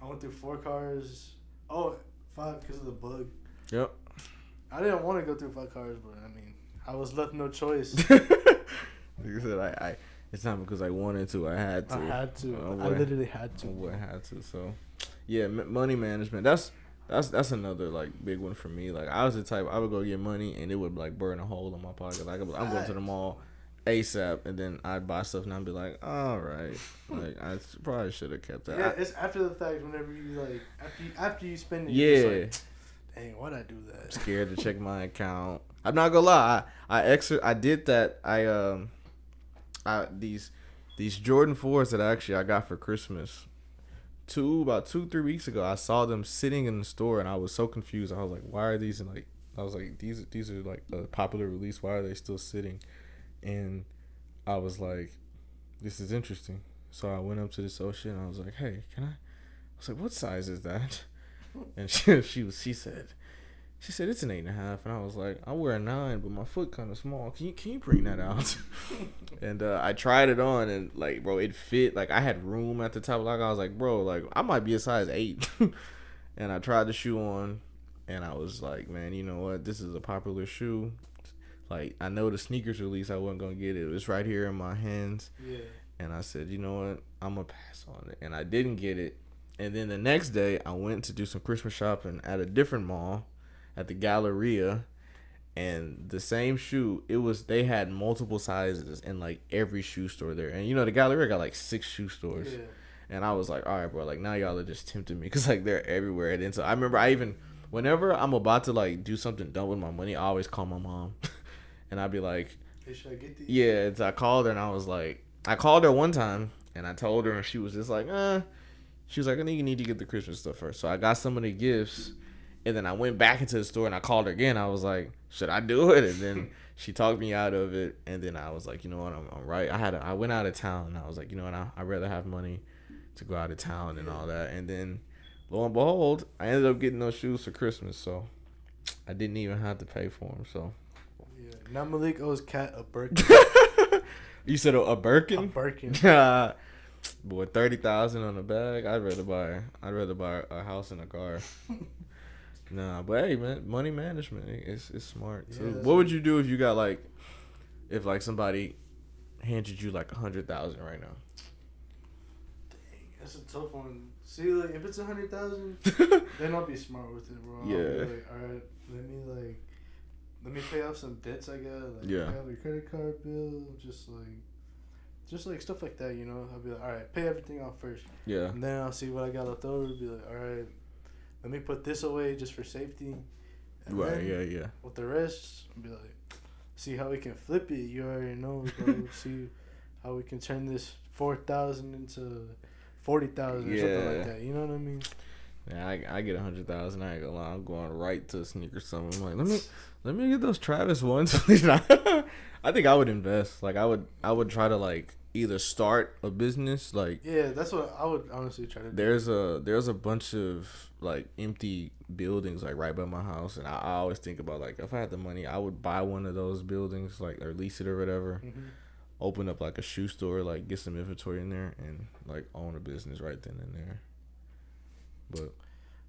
I went through four cars. Oh, five because of the bug. Yep. I didn't want to go through five cars, but I mean, I was left no choice. like I said, I, I it's not because I wanted to. I had to. I had to. Oh, I literally had to. Oh, I had to. So, yeah, m- money management. That's that's that's another like big one for me. Like I was the type I would go get money and it would like burn a hole in my pocket. Like I'm I'm going to the mall ASAP and then I'd buy stuff and I'd be like, all right, like I probably should have kept that. Yeah, it's after the fact. Whenever you like, after you, after you spend it, yeah. like, dang, why'd I do that? scared to check my account. I'm not gonna lie. I I exer- I did that. I um, I these these Jordan fours that actually I got for Christmas. Two about two three weeks ago, I saw them sitting in the store and I was so confused. I was like, why are these in like? I was like, these these are like a popular release. Why are they still sitting? And I was like, this is interesting. So I went up to this ocean and I was like, hey, can I? I was like, what size is that? And she she was she said, she said it's an eight and a half, and I was like, I wear a nine, but my foot kind of small. Can you can you bring that out? and uh, I tried it on, and like, bro, it fit. Like I had room at the top. Like I was like, bro, like I might be a size eight. and I tried the shoe on, and I was like, man, you know what? This is a popular shoe. Like I know the sneakers release, I wasn't gonna get it. It was right here in my hands. Yeah. And I said, you know what? I'm gonna pass on it. And I didn't get it. And then the next day, I went to do some Christmas shopping at a different mall, at the Galleria, and the same shoe. It was they had multiple sizes in like every shoe store there. And you know the Galleria got like six shoe stores. Yeah. And I was like, all right, bro, like now y'all are just tempting me because like they're everywhere. And then so I remember I even, whenever I'm about to like do something dumb with my money, I always call my mom, and I'd be like, Hey, should I get these? yeah, it's, I called her and I was like, I called her one time and I told her and she was just like, uh, she was like, I think you need to get the Christmas stuff first. So I got some of the gifts and then I went back into the store and I called her again. I was like, should I do it? And then she talked me out of it. And then I was like, you know what, I'm, I'm right. I had, a, I went out of town and I was like, you know what, I, I'd rather have money to go out of town and all that. And then lo and behold, I ended up getting those shoes for Christmas. So I didn't even have to pay for them. So Yeah. Now Malik owes Kat a Birkin. you said a, a a Birkin? Birkin. Boy, thirty thousand on a bag. I'd rather buy. I'd rather buy a house and a car. Nah, but hey, man, money management is it's smart too. that's what would you do if you got like, if like somebody handed you like a hundred thousand right now? Dang, that's a tough one. See, like if it's a hundred thousand, then I'll be smart with it, bro. I'll Yeah. Be like, all right, let me like, let me pay off some debts I got. Like, Yeah. pay off your credit card bill, just like, just like stuff like that. You know, I'll be like, all right, pay everything off first, yeah, and then I'll see what I got left over. Be like, all right, let me put this away just for safety. And right, yeah, yeah, With the rest, be like, see how we can flip it. You already know, bro. see how we can turn this four thousand into forty thousand or something like that. You know what I mean? yeah. I, I get a hundred thousand. I ain't gonna lie. I'm going right to a sneaker something. I'm like, let me let me get those Travis ones. please. I think I would invest. Like I would I would try to like either start a business like Yeah, that's what I would honestly try to do. there's a there's a bunch of like empty buildings like right by my house and I, I always think about like if I had the money I would buy one of those buildings like or lease it or whatever Mhm. open up like a shoe store like get some inventory in there and like own a business right then and there but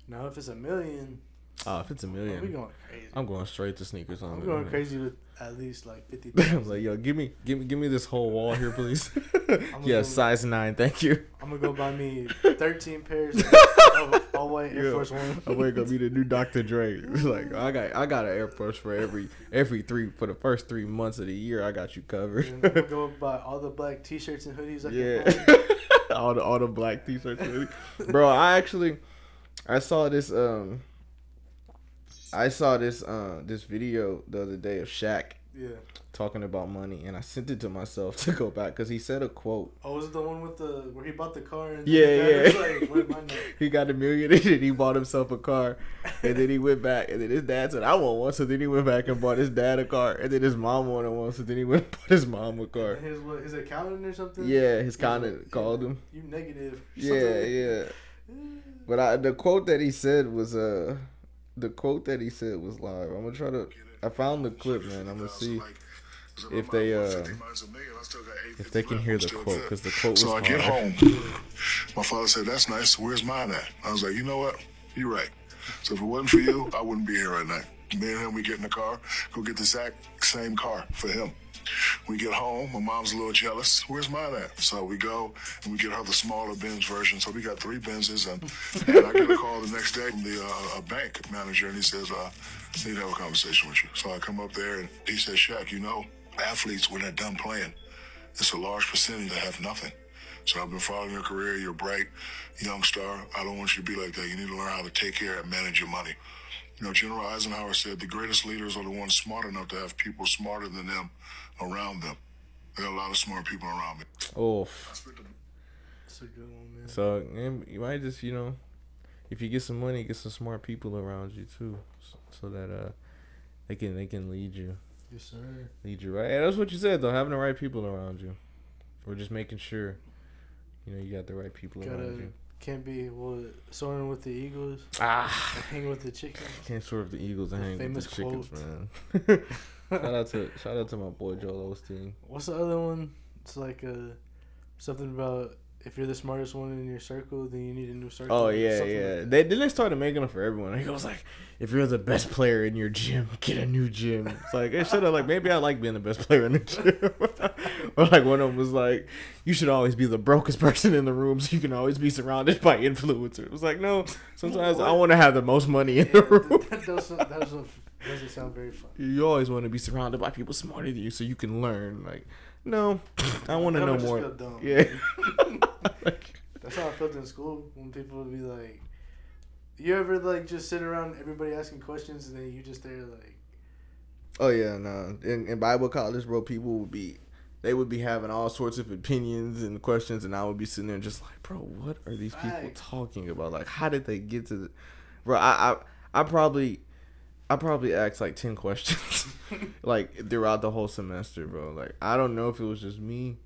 Now, if it's a million, oh if it's a we million going crazy. I'm going straight to sneakers on I'm going crazy with at least like fifty. I'm like yo give me give me give me this whole wall here please yeah go- size 9 thank you I'm gonna go buy me thirteen pairs of all white Air Yeah. Force One. I'm gonna be the new Dr. Dre. like I got I got an Air Force for every every three for the first three months of the year. I got you covered. I'm gonna go buy all the black T-shirts and hoodies I yeah, all the all the black t-shirts, bro. I actually I saw this um I saw this uh this video the other day of Shaq Yeah. talking about money, and I sent it to myself to go back because he said a quote. Oh, was it the one with the where he bought the car and Yeah, yeah. like, "Where's my name?" He got a million and he bought himself a car, and then he went back, and then his dad said, "I want one," so then he went back and bought his dad a car, and then his mom wanted one, so then he went and bought his mom a car. His what? His accountant or something? Yeah, his accountant like, called "Yeah, him. You negative. Yeah, something." yeah. But I, the quote that he said was uh, the quote that he said was live. I'm gonna try to. I found the clip, man. I'm gonna see if they uh if they can hear the quote because the quote was So I get home. My father said, "That's nice. Where's mine at?" I was like, "You know what? You're right. So if it wasn't for you, I wouldn't be here right now." Me and him, we get in the car, go get the exact same car for him. We get home. My mom's a little jealous. Where's mine at? So we go and we get her the smaller Benz version. So we got three Benzes, and, and I get a call the next day from the uh, a bank manager, and he says, uh, "Need to have a conversation with you." So I come up there, and he says, "Shaq, you know, athletes when they're done playing, it's a large percentage that have nothing." So I've been following your career. You're a bright young star. I don't want you to be like that. You need to learn how to take care and manage your money. You know, General Eisenhower said the greatest leaders are the ones smart enough to have people smarter than them around them. I got a lot of smart people around me. Oof. That's a good one, man. So you might just you know, if you get some money, get some smart people around you too, so, so that uh, they can they can lead you Yes, sir. lead you right. And that's what you said though, having the right people around you, or just making sure, you know, you got the right people Gotta around you. Can't be what soaring with the eagles, Ah. and hanging with the chickens. Can't serve the Eagles and The hang with the chickens, quote. man. shout out to shout out to my boy Joel Osteen. What's the other one? It's like uh, something about if you're the smartest one in your circle, then you need a new circle. Oh yeah, yeah. like they then they started making them for everyone. He was like, if you're the best player in your gym, get a new gym. It's like it should have like maybe I like being the best player in the gym. or like one of them was like, you should always be the brokest person in the room, so you can always be surrounded by influencers. It was like no, sometimes I want to have the most money in Yeah, the room. that, doesn't that doesn't doesn't sound very fun. You always want to be surrounded by people smarter than you, so you can learn. Like, no, I want to know more. Yeah. Like, That's how I felt in school when people would be like, "You ever like just sit around everybody asking questions and then you just there like." Oh yeah, no. In, in Bible college, bro, people would be, they would be having all sorts of opinions and questions, and I would be sitting there just like, bro, what are these people Facts. talking about? Like, how did they get to the, bro? I, I, I probably, I probably asked like ten questions, like throughout the whole semester, bro. Like, I don't know if it was just me,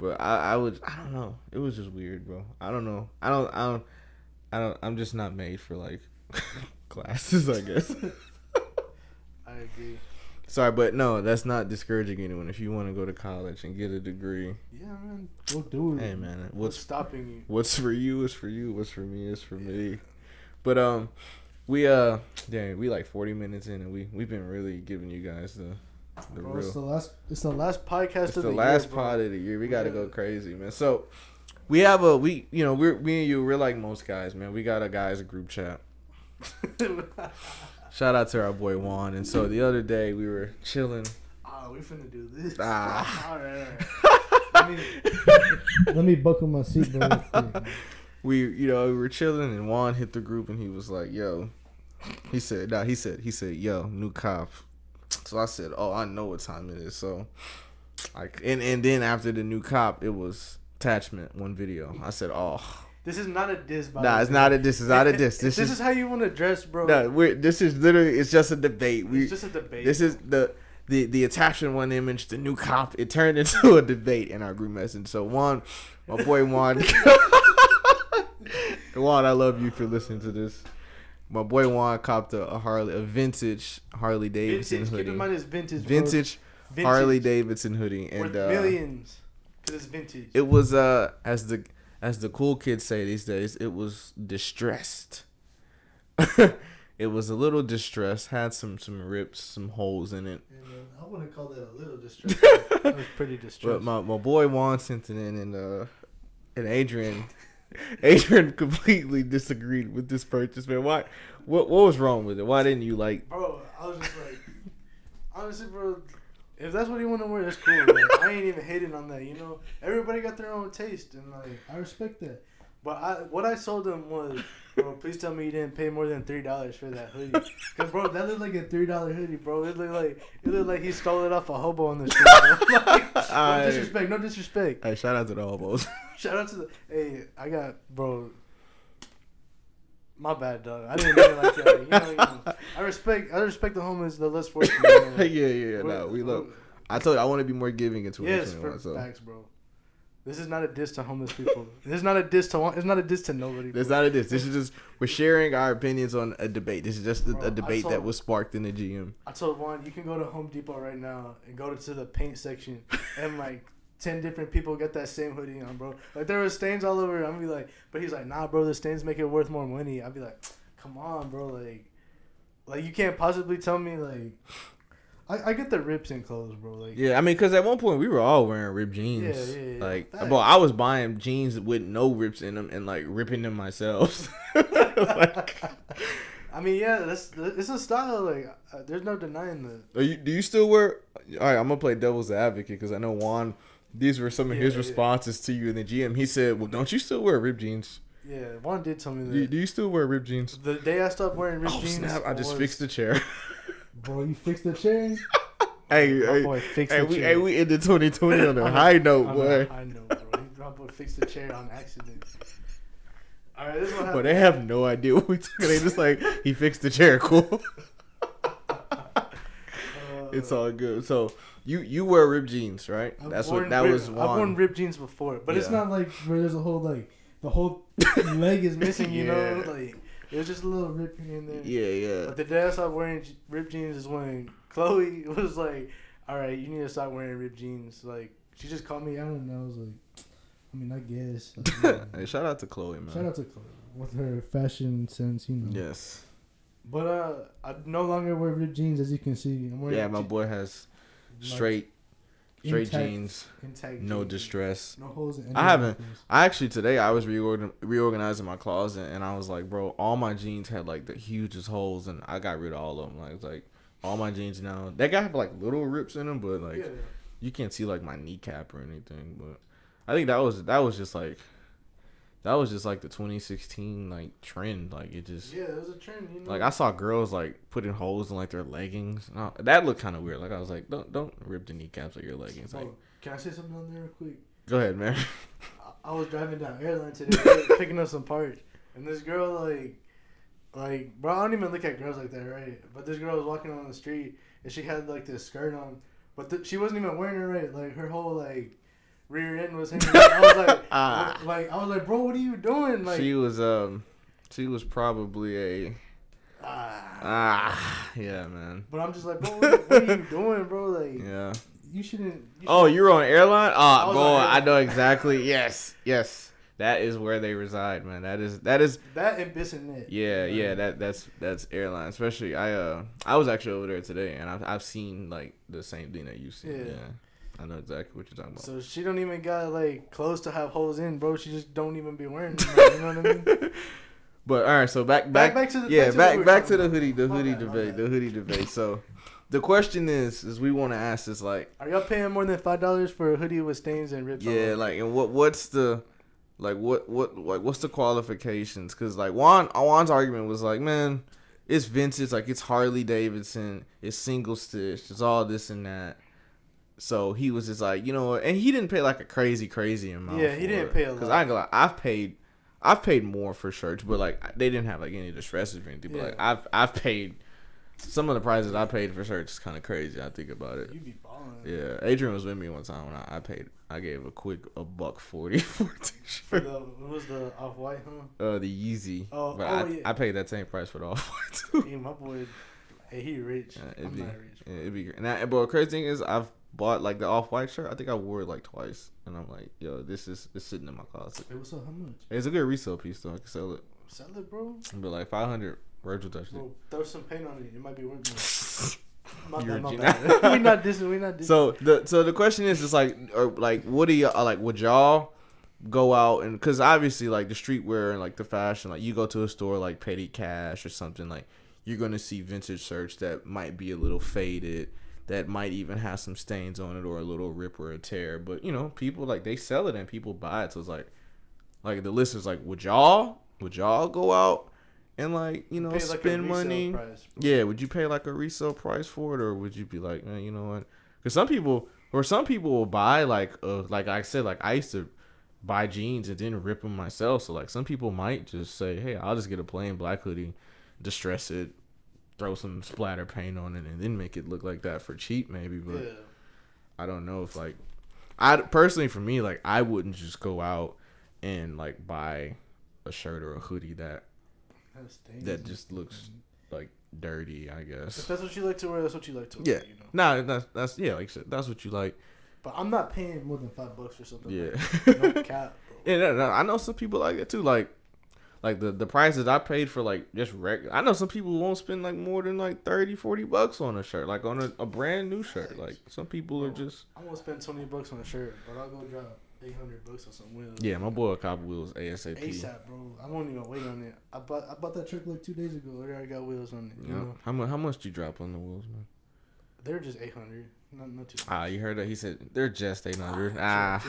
but I, I would, I don't know. It was just weird, bro. I don't know. I don't, I don't, I don't. I'm just not made for like classes, I guess. I agree. Sorry, but no, that's not discouraging anyone. If you want to go to college and get a degree, Yeah, man. We'll do it. hey man, What's what's stopping you? what's for you is for you. What's for me is for me. But um, we uh, dang, we like forty minutes in, and we we've been really giving you guys the the Bro, it's the last. It's the last. Podcast It's of the the, last year, pod of the year. We got to go crazy, man. So we have a we you know we're me and you we're like most guys, man. We got a guys group chat. Shout out to our boy Juan. And so the other day we were chilling. oh, we finna do this. Ah. all right, all right. I mean, Let me buckle my seatbelt. we you know we were chilling and Juan hit the group and he was like, "Yo," he said, "Nah," he said, he said, "Yo, new cop." So I said, "Oh, I know what time it is." So, like, and and then after the new cop, it was attachment one video. I said, "Oh, this is not a diss. By nah, it's way. not a this is not a diss. This, this is, is how you want to dress, bro. no, we're this is literally it's just a debate. We it's just a debate. this is the." The, the attachment one image, the new cop, it turned into a debate in our group message. So Juan, my boy Juan, Juan, I love you for listening to this. My boy Juan copped a, a Harley, a vintage Harley Davidson vintage. Keep hoodie, in mind it's vintage. vintage, Vintage. Harley Davidson hoodie, and uh, millions. Cause it's vintage. it was uh as the as the cool kids say these days, it was distressed. it was a little distressed, had some some rips, some holes in it. And, uh, I wouldn't call that a little distressed. That was pretty distressed. But my, my boy Juan sent it in, and uh, and Adrian, Adrian completely disagreed with this purchase. Man, why? What what was wrong with it? Why didn't you like? Bro, I was just like, honestly, bro, if that's what you want to wear, that's cool. Like, I ain't even hating on that, you know. Everybody got their own taste, and like, I respect that. but I what I sold them was Bro, please tell me you didn't pay more than three dollars for that hoodie. Cause bro, that looked like a three dollar hoodie, bro. It looked like it looked like he stole it off a hobo on the street. Like, no disrespect, no disrespect. Hey, shout out to the hobos. Shout out to the hey, I got bro. My bad, dog. I didn't mean it like that. You know, you know. I respect, I respect the homeless, the less fortunate. yeah, yeah, yeah. No, we uh, love. I told you I want to be more giving in Yes, 2021. for so facts, bro. This is not a diss to homeless people. this is not a diss to. It's not a diss to nobody. That's not a diss. This is just we're sharing our opinions on a debate. This is just a, Bro, a debate that was sparked in the GM. I told Juan, you can go to Home Depot right now and go to the paint section, and like ten different people get that same hoodie on, bro. Like there were stains all over. I'm be like, but he's like, nah, bro, the stains make it worth more money. I'd be like, come on, bro, like, like you can't possibly tell me like, I, I get the rips in clothes, bro. Like, Yeah, I mean, because at one point we were all wearing ripped jeans. Yeah, yeah, yeah. Like, Facts. bro, I was buying jeans with no rips in them and like ripping them myself. like, I mean, yeah, that's it's a style. Like, uh, there's no denying that. are you, do you still wear? All right, I'm gonna play devil's advocate because I know Juan. These were some of his Yeah, yeah. responses to you in the GM. He said, "Well, don't you still wear ripped jeans? Yeah, Juan did tell me that. Do you, do you still wear ripped jeans?" the day I stopped wearing ripped Oh jeans, snap! I just was- fixed the chair. Bro, you fixed the chair? hey, My hey, boy fixed hey, the we chair. hey, we ended 2020 on a high note, on boy. high note, bro. My boy fixed the chair on accident. All right, this is what But they have no idea what we talking. They just like he fixed the chair. Cool. Uh, It's all good. So you you wear ripped jeans, right? I've That's what that rib- was I've worn one. ripped jeans before, but it's It's not like where there's a whole, like, the whole leg is missing, you know? know, like it was just a little rip here and there. Yeah, yeah. But the day I stopped wearing ripped jeans is when Chloe was like, "All right, you need to stop wearing ripped jeans." Like she just called me out. don't. I was like, I mean, I guess. Like, hey, shout out to Chloe, man. Shout out to Chloe with her fashion sense, you know. Yes. But uh, I no longer wear ripped jeans, as you can see. I'm wearing Yeah, my boy has straight straight intact- jeans, intact. no jeans. distress. No holes in any I haven't-. I actually today I was reorgan- reorganizing my closet and I was like, bro, all my jeans had like the hugest holes and I got rid of all of them. Like, like all my jeans now they got like little rips in them, but like yeah. you can't see like my kneecap or anything. But I think that was that was just like that was just like the 2016 like trend. Like it just Yeah, it was a trend. You know. like I saw girls like putting holes in like their leggings. I- that looked kind of weird. Like I was like, don't don't rip the kneecaps of your leggings. Like Bro, can I say something on there real quick? go ahead, man. I- I was driving down airline today, picking up some parts, and this girl like, like, bro, I don't even look at girls like that, right? But this girl was walking on the street, and she had like this skirt on, but th- she wasn't even wearing it right. Like her whole like rear end was hanging. out. I was like, Ah. like I was like, bro, what are you doing? Like, she was um she was probably a ah. ah yeah man But I'm just like, bro, what, what are you doing, bro? Like, yeah. you shouldn't. You Oh, you were on airline? Ah, was boy, I know exactly. Yes, yes. That is where they reside, man. That is that is that and Bissonnet. Yeah, yeah, that that's that's airline. Especially I uh I was actually over there today and I've I've seen like the same thing that you see. Yeah. Yeah. I know exactly what you're talking about. So she don't even got like clothes to have holes in, bro. She just don't even be wearing them. Like, you know what I mean? but all right, so back back, Back- back to the- yeah, back to back back to the hoodie the hoodie bad, debate, the hoodie debate. So the question is is we want to ask is like Are y'all paying more than five dollars for a hoodie with stains and rips? yeah, like and what what's the like what what like what's the qualifications? Cuz like Juan Juan's argument was like, man, it's vintage, like it's Harley Davidson, it's single stitch, it's all this and that. So he was just like, you know? And he didn't pay like a crazy, crazy amount. Yeah, he didn't it. pay a lot. Cause. I ain't gonna lie, I've paid, I've paid more for shirts, but like they didn't have like any distresses or anything. But Yeah. like I've I've paid some of the prices I paid for shirts is kind of crazy. I think about it. you be balling. Yeah, Adrian was with me one time when I, I paid. I gave a quick a buck forty for a t-shirt. the what was the off white, huh? Uh, the Yeezy. Oh, but oh, I, yeah. I paid that same price for the off white too. Hey, my boy. Hey, he rich. It'd I'm be, not rich. yeah, it'd be great. And, I, but the crazy thing is, I've bought like the off white shirt. I think I wore it like twice, and I'm like, yo, this is it's sitting in my closet. Hey, what's up? How much? It's a good resale piece though. I can sell it. Sell it, bro. But like five hundred. Virgil touched it. Throw some paint on it. It might be worth more. You're bad, a bad. we not dissing. We not dissing. So the so the question is just like or like what do y'all like would y'all go out and because obviously like the streetwear and like the fashion like you go to a store like Petty Cash or something like you're gonna see vintage shirts that might be a little faded that might even have some stains on it or a little rip or a tear but you know people like they sell it and people buy it so it's like like the listeners like would y'all would y'all go out and like you know Pay, like, spend money? Yeah, would you pay like a resale price for it, or would you be like, eh, you know what? Because some people, or some people will buy like, uh, like I said, like I used to buy jeans and then rip them myself. So like some people might just say, hey, I'll just get a plain black hoodie, distress it, throw some splatter paint on it, and then make it look like that for cheap, maybe. But Yeah. I don't know if like, I personally for me like I wouldn't just go out and like buy a shirt or a hoodie that that just looks like dirty. I guess. If that's what you like to wear, that's what you like to Yeah. wear. You know. Nah, that's that's yeah, like I said, that's what you like. But I'm not paying more than five bucks for something. Yeah. Like, no cap. Yeah, no, no, I know some people like that too. Like, like the the prices I paid for like just regular. I know some people won't spend like more than like 30, 40 bucks on a shirt, like on a, a brand new shirt. Like some people are just I'm gonna spend twenty bucks on a shirt, but I'll go drop eight hundred bucks on some wheels. yeah. My boy cop wheels ASAP. ASAP, bro. I won't even wait on it. I bought I bought that truck like two days ago. It already got wheels on it. You know, How much? How much do you drop on the wheels, man? they're just eight hundred. Not not too. Ah, you heard that? He said they're just eight hundred. Ah,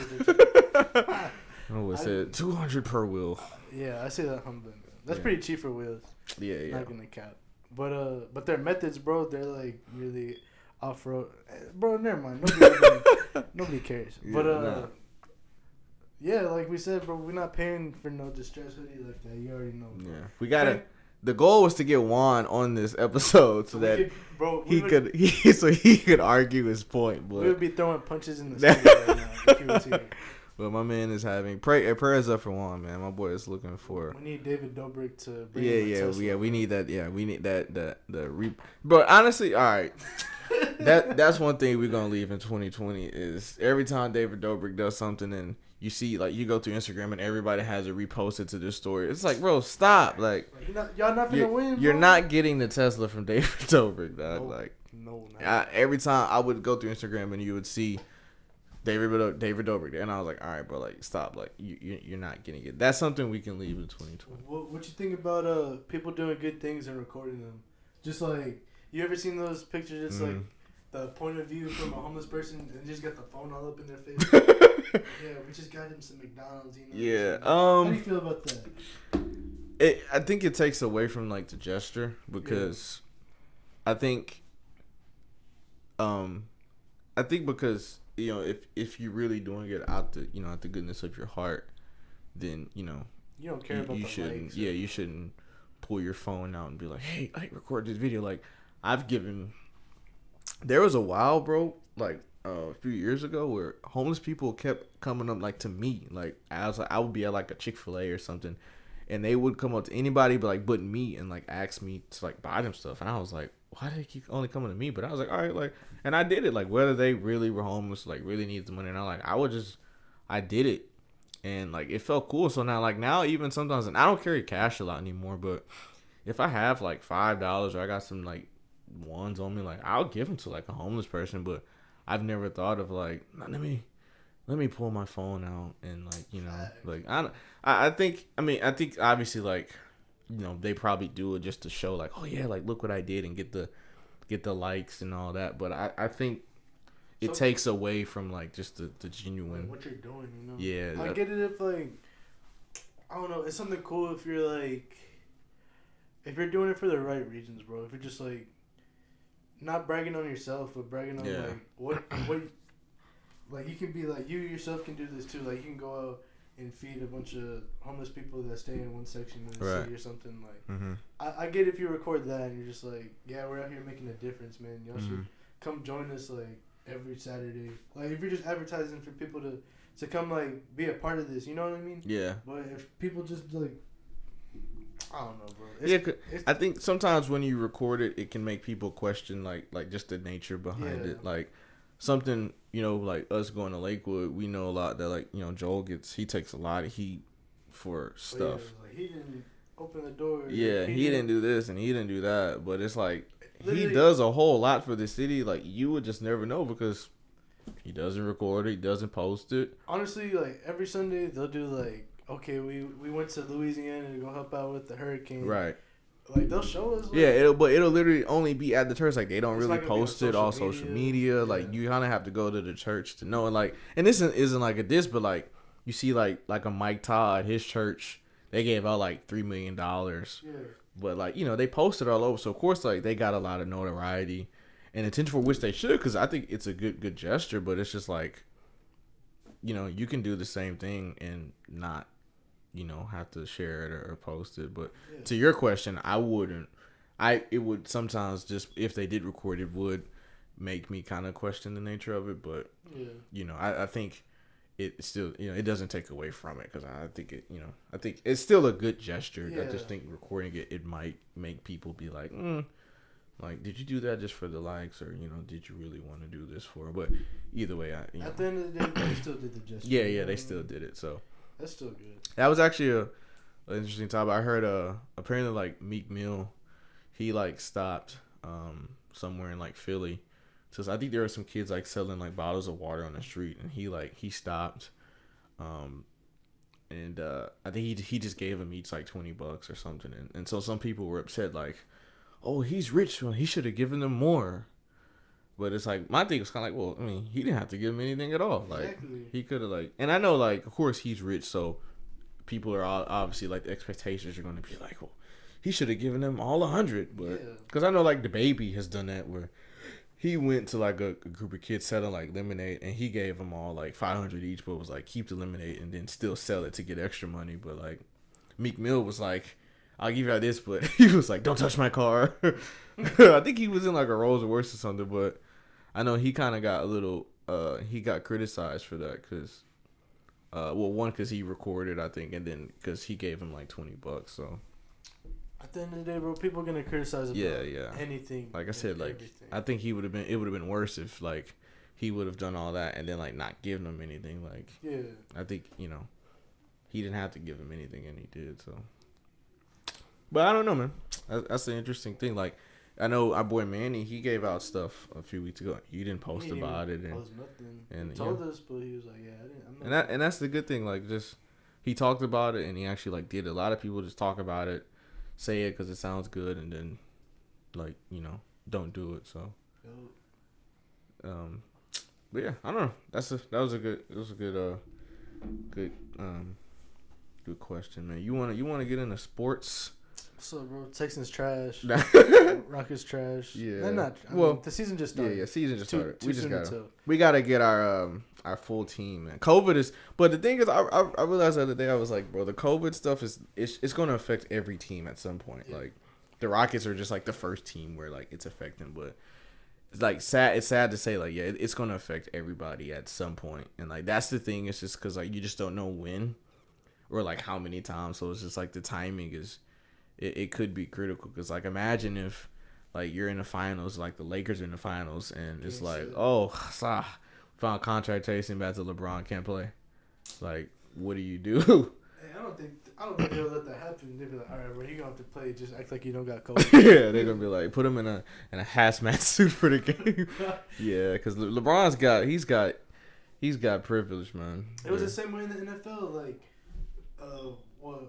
Ah. I would said two hundred per wheel. Yeah, I say that humbling. That's Yeah. pretty cheap for wheels. Yeah, yeah. Not gonna cap. But uh, but their methods, bro, they're like really off road. Bro, never mind. Nobody, nobody, nobody cares. but Yeah, uh, nah. yeah, like we said, bro, we're not paying for no distress hoodie like that. You already know. Bro. Yeah, we gotta. The goal was to get Juan on this episode so that could- bro, he would, could he so he could argue his point. We would But be throwing punches in the studio right now if he was here. But my man is having pray uh, prayers up for Juan, man. My boy is looking for. We need David Dobrik to bring Yeah, yeah, Tesla. yeah. We need that. Yeah, we need that. The the re. But honestly, all right. that that's one thing we're gonna leave in 2020 is every time David Dobrik does something and you see like you go through Instagram and everybody has it reposted to their story. It's like, bro, stop. Like he not, y'all not gonna you're, win. you're bro. not getting the Tesla from David Dobrik, dog. No, Like no, not. I, every time I would go through Instagram and you would see David David Dobrik and I was like, all right, bro, like stop, like you you- you're not getting it. That's something we can leave in 2020. What what you think about uh people doing good things and recording them? Just like you ever seen those pictures? It's like Mhm. the point of view from a homeless person and just got the phone all up in their face. yeah, we just got him some McDonald's. You know. yeah. How do you Um. feel about that? It. I think it takes away from like the gesture because I think. Um, I think because you know if if you're really doing it out the you know out the goodness of your heart, then you know You don't care you, about you the shouldn't yeah you shouldn't pull your phone out and be like hey i record this video. Like i've given there was a while bro like uh, a few years ago where homeless people kept coming up like to me like i was like i would be at like a chick-fil-a or something and they would come up to anybody but like but me and like ask me to like buy them stuff and i was like why did they keep only coming to me but i was like all right like and i did it like whether they really were homeless like really needed the money and i like i would just i did it and like it felt cool. So now, like now, even sometimes, and I don't carry cash a lot anymore. But if I have like five dollars or I got some like ones on me, like I'll give them to like a homeless person. But I've never thought of like let me let me pull my phone out and like you know like I don't- I I think I mean I think obviously like you know they probably do it just to show like oh yeah like look what I did and get the get the likes and all that. But I I think it So- takes away from like just the the genuine what you're doing, you know. yeah I that- get it if like I don't know. It's something cool if you're like if you're doing it for the right reasons, bro. If you're just like not bragging on yourself, but bragging on Yeah. like what what like you can be like you yourself can do this too. Like you can go out and feed a bunch of homeless people that stay in one section in the Right. city or something. Like Mhm. I, I get if you record that and you're just like, yeah, we're out here making a difference, man. Y'all should Mhm. come join us like every Saturday. Like if you're just advertising for people to to come like be a part of this, you know what I mean? Yeah. But if people just like, I don't know, bro. It's, Yeah, I think sometimes when you record it, it can make people question like like just the nature behind Yeah. it. Like something you know, like us going to Lakewood, we know a lot that like you know Joel gets he takes a lot of heat for oh, yeah, stuff. like, he didn't open the door. Yeah, he didn't do this and he didn't do that, but it's like he does a whole lot for the city. Like you would just never know because he doesn't record it, he doesn't post it. Honestly, like every Sunday they'll do like, okay, we we went to Louisiana to go help out with the hurricane. Right. Like they'll show us. Like, Yeah, it'll but it'll literally only be at the church. Like they don't really gonna post it on social social media. media. Like Yeah. you kind of have to go to the church to know. And like, and this isn't, isn't like a diss, but like you see like like a Mike Todd, his church, they gave out like three million dollars. Yeah. But like you know, they posted all over, so of course like they got a lot of notoriety and attention for which they should, because I think it's a good good gesture. But it's just like, you know, you can do the same thing and not, you know, have to share it or, post it. But Yeah. to your question, I wouldn't. I it would sometimes just if they did record it would make me kind of question the nature of it. But Yeah. you know, I, I think it still, you know, it doesn't take away from it because I think it, you know, I think it's still a good gesture. I just think recording it, it might make people be like, mm, like, did you do that just for the likes or, you know, did you really want to do this for? But either way, I, you know, At the end of the day, they still did the gesture. yeah, yeah, they still did it. So That's still good. that was actually a, an interesting topic. I heard, uh, apparently like Meek Mill, he like stopped, um, somewhere in like Philly. So I think there were some kids like selling like bottles of water on the street, and he like he stopped, um, and uh, I think he he just gave them each like twenty bucks or something, and, and so some people were upset like, oh he's rich, well, he should have given them more, but it's like my thing was kind of like, well, I mean he didn't have to give him anything at all, like Exactly. he could have like, and I know like of course he's rich, so people are all, obviously like the expectations are going to be like, well, he should have given them all a hundred, but Yeah. because I know like DaBaby has done that where he went to like a, a group of kids selling like lemonade and he gave them all like 500 each but was like keep the lemonade and then still sell it to get extra money but like meek mill was like i'll give you this but he was like don't touch my car i think he was in like a rolls royce or something but i know he kind of got a little uh he got criticized for that because uh well one because he recorded i think and then because he gave him like 20 bucks so At the end of the day, bro, people are gonna criticize about Yeah, yeah. anything. like I said, like everything. I think he would have been. It would have been worse if like he would have done all that and then like not given him anything. Like yeah, I think you know he didn't have to give him anything and he did. So, but I don't know, man. That, that's an interesting thing. Like I know our boy Manny, he gave out stuff a few weeks ago. He didn't post He didn't about it, even and nothing. and, he told yeah. us, but he was like, "Yeah, I didn't." I'm not and that and that's the good thing. Like just he talked about it and he actually like did. it. A lot of people just talk about it, say it because it sounds good, and then like you know don't do it. So. Um, but yeah, I don't know. That's a that was a good it was a good uh good um good question, man. You wanna you wanna get into sports? What's up, bro? Texans trash. yeah, Rockets trash. Yeah. They're not. I Well, mean, the season just started. yeah. started. Season just Too, started. too we just got to we gotta get our um our full team, man. COVID is, but the thing is, I I, I realized the other day I was like, bro, the COVID stuff is it's it's gonna affect every team at some point. Yeah. Like the Rockets are just like the first team where like it's affecting, but it's like sad. It's sad to say like yeah, it, it's gonna affect everybody at some point. point, and like that's the thing. It's just because like you just don't know when or like how many times. So it's just like the timing is it, it could be critical because like imagine if like you're in the finals, like the Lakers are in the finals, and it's like oh, ah, found contact tracing back to LeBron can't play. Like what do you do? Hey, I don't think I don't think they'll let that happen. They'll be like, all right, bro, you gonna have to play. Just act like you don't got COVID. yeah, they're gonna be like, put him in a in a hazmat suit for the game. yeah, because Le- LeBron's got he's got he's got privilege, man. It was yeah. the same way in the NFL. Like, uh, what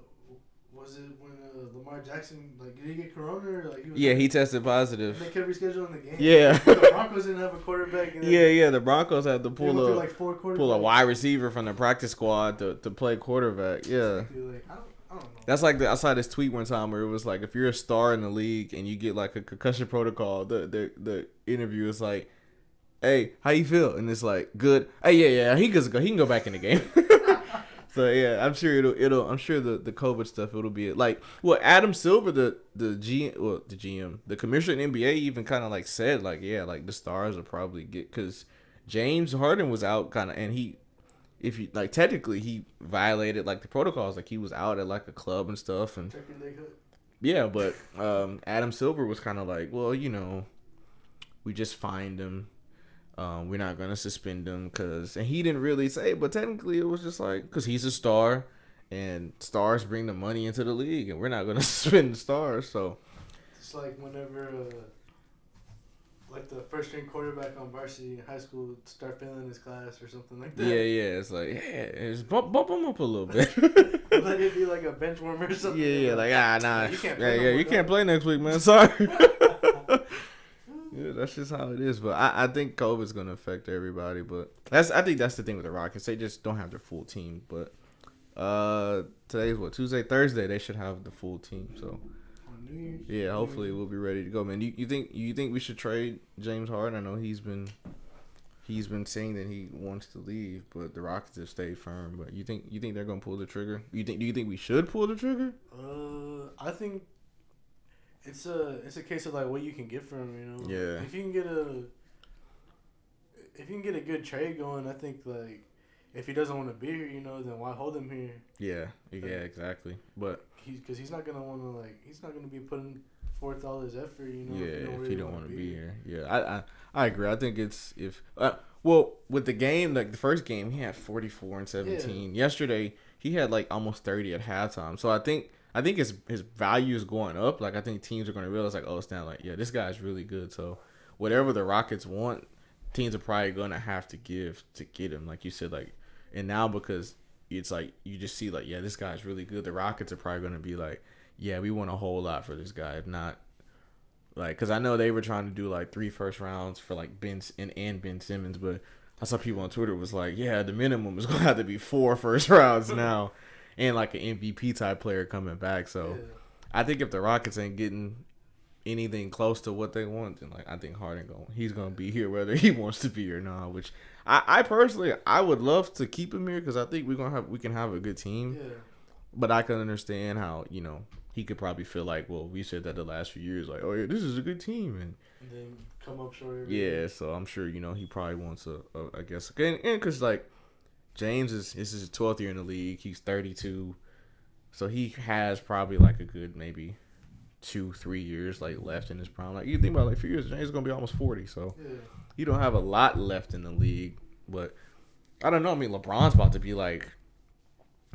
was it when uh, Lamar Jackson like did he get corona or like he was yeah, he tested positive. they kept rescheduling the game. Yeah. the Broncos didn't have a quarterback. Yeah, yeah. The Broncos had to pull a like four pull a wide receiver from the practice squad to, to play quarterback. Yeah. Exactly, Like, I don't, I don't know. That's like the, I saw this tweet one time where it was like if you're a star in the league and you get like a concussion protocol, the the, the interview is like, "Hey, how you feel?" And it's like, "Good." Hey, yeah, yeah, he can go. He can go back in the game. so yeah, I'm sure it'll it'll. I'm sure the the COVID stuff it'll be like well Adam Silver the the G well the GM the commissioner in NBA even kind of like said like yeah like the stars will probably get because James Harden was out kind of and he if you like technically he violated like the protocols like he was out at like a club and stuff and Check your leg hook. yeah but um adam silver was kind of like well you know we just fined him um we're not gonna suspend him because and he didn't really say but technically it was just like because he's a star and stars bring the money into the league and we're not gonna suspend the stars so It's like whenever, uh, like the first string quarterback on varsity in high school start failing his class or something like that. yeah yeah it's like yeah just bump, bump him up a little bit Let it be like a bench warmer or something. Yeah, yeah, like ah, nah, You can't yeah, yeah, you can't play next week, man. Sorry. that's just how it is. But I, I think COVID's gonna affect everybody. But that's, I think that's the thing with the Rockets. They just don't have their full team. But Uh, today's what Tuesday, Thursday. They should have the full team. So On New Year's. yeah, hopefully we'll be ready to go, man. You, you think you think we should trade James Harden? I know he's been he's been saying that he wants to leave, but the Rockets have stayed firm. But you think you think they're gonna pull the trigger? You think do you think we should pull the trigger? Uh, I think it's a it's a case of like what you can get from you know. Yeah. If you can get a if you can get a good trade going, I think like if he doesn't want to be here, you know, then why hold him here? Yeah, yeah, exactly. But He's because he's not gonna want to like he's not gonna be putting forth all his effort, you know. yeah, if really he don't want to be here, yeah, I, I I agree. I think it's if uh, well with the game like the first game he had forty four and seventeen. Yesterday he had like almost thirty at halftime. So I think I think his his value is going up. Like I think teams are going to realize like oh it's like yeah this guy's really good. So whatever the Rockets want, teams are probably going to have to give to get him. Like you said like and now because it's like you just see like yeah this guy's really good. The Rockets are probably going to be like yeah we want a whole lot for this guy. If not like, cause I know they were trying to do like three first rounds for like Ben and, and Ben Simmons, but I saw people on Twitter was like, yeah, the minimum is gonna have to be four first rounds now, and like an MVP type player coming back. So Yeah. I think if the Rockets ain't getting anything close to what they want, then like I think Harden going he's gonna be here whether he wants to be or not. Which I, I personally I would love to keep him here because I think we're gonna have we can have a good team. Yeah. But I can understand how you know he could probably feel like, well, we said that the last few years, like, oh yeah, this is a good team, and And then come up short. yeah, so I'm sure you know he probably wants a, a I guess, and because like James is this is his 12th year in the league, he's 32, so he has probably like a good maybe two three years like left in his prime. Like you think about like a few years, James is gonna be almost 40, so Yeah. you don't have a lot left in the league, but I don't know. I mean, LeBron's about to be like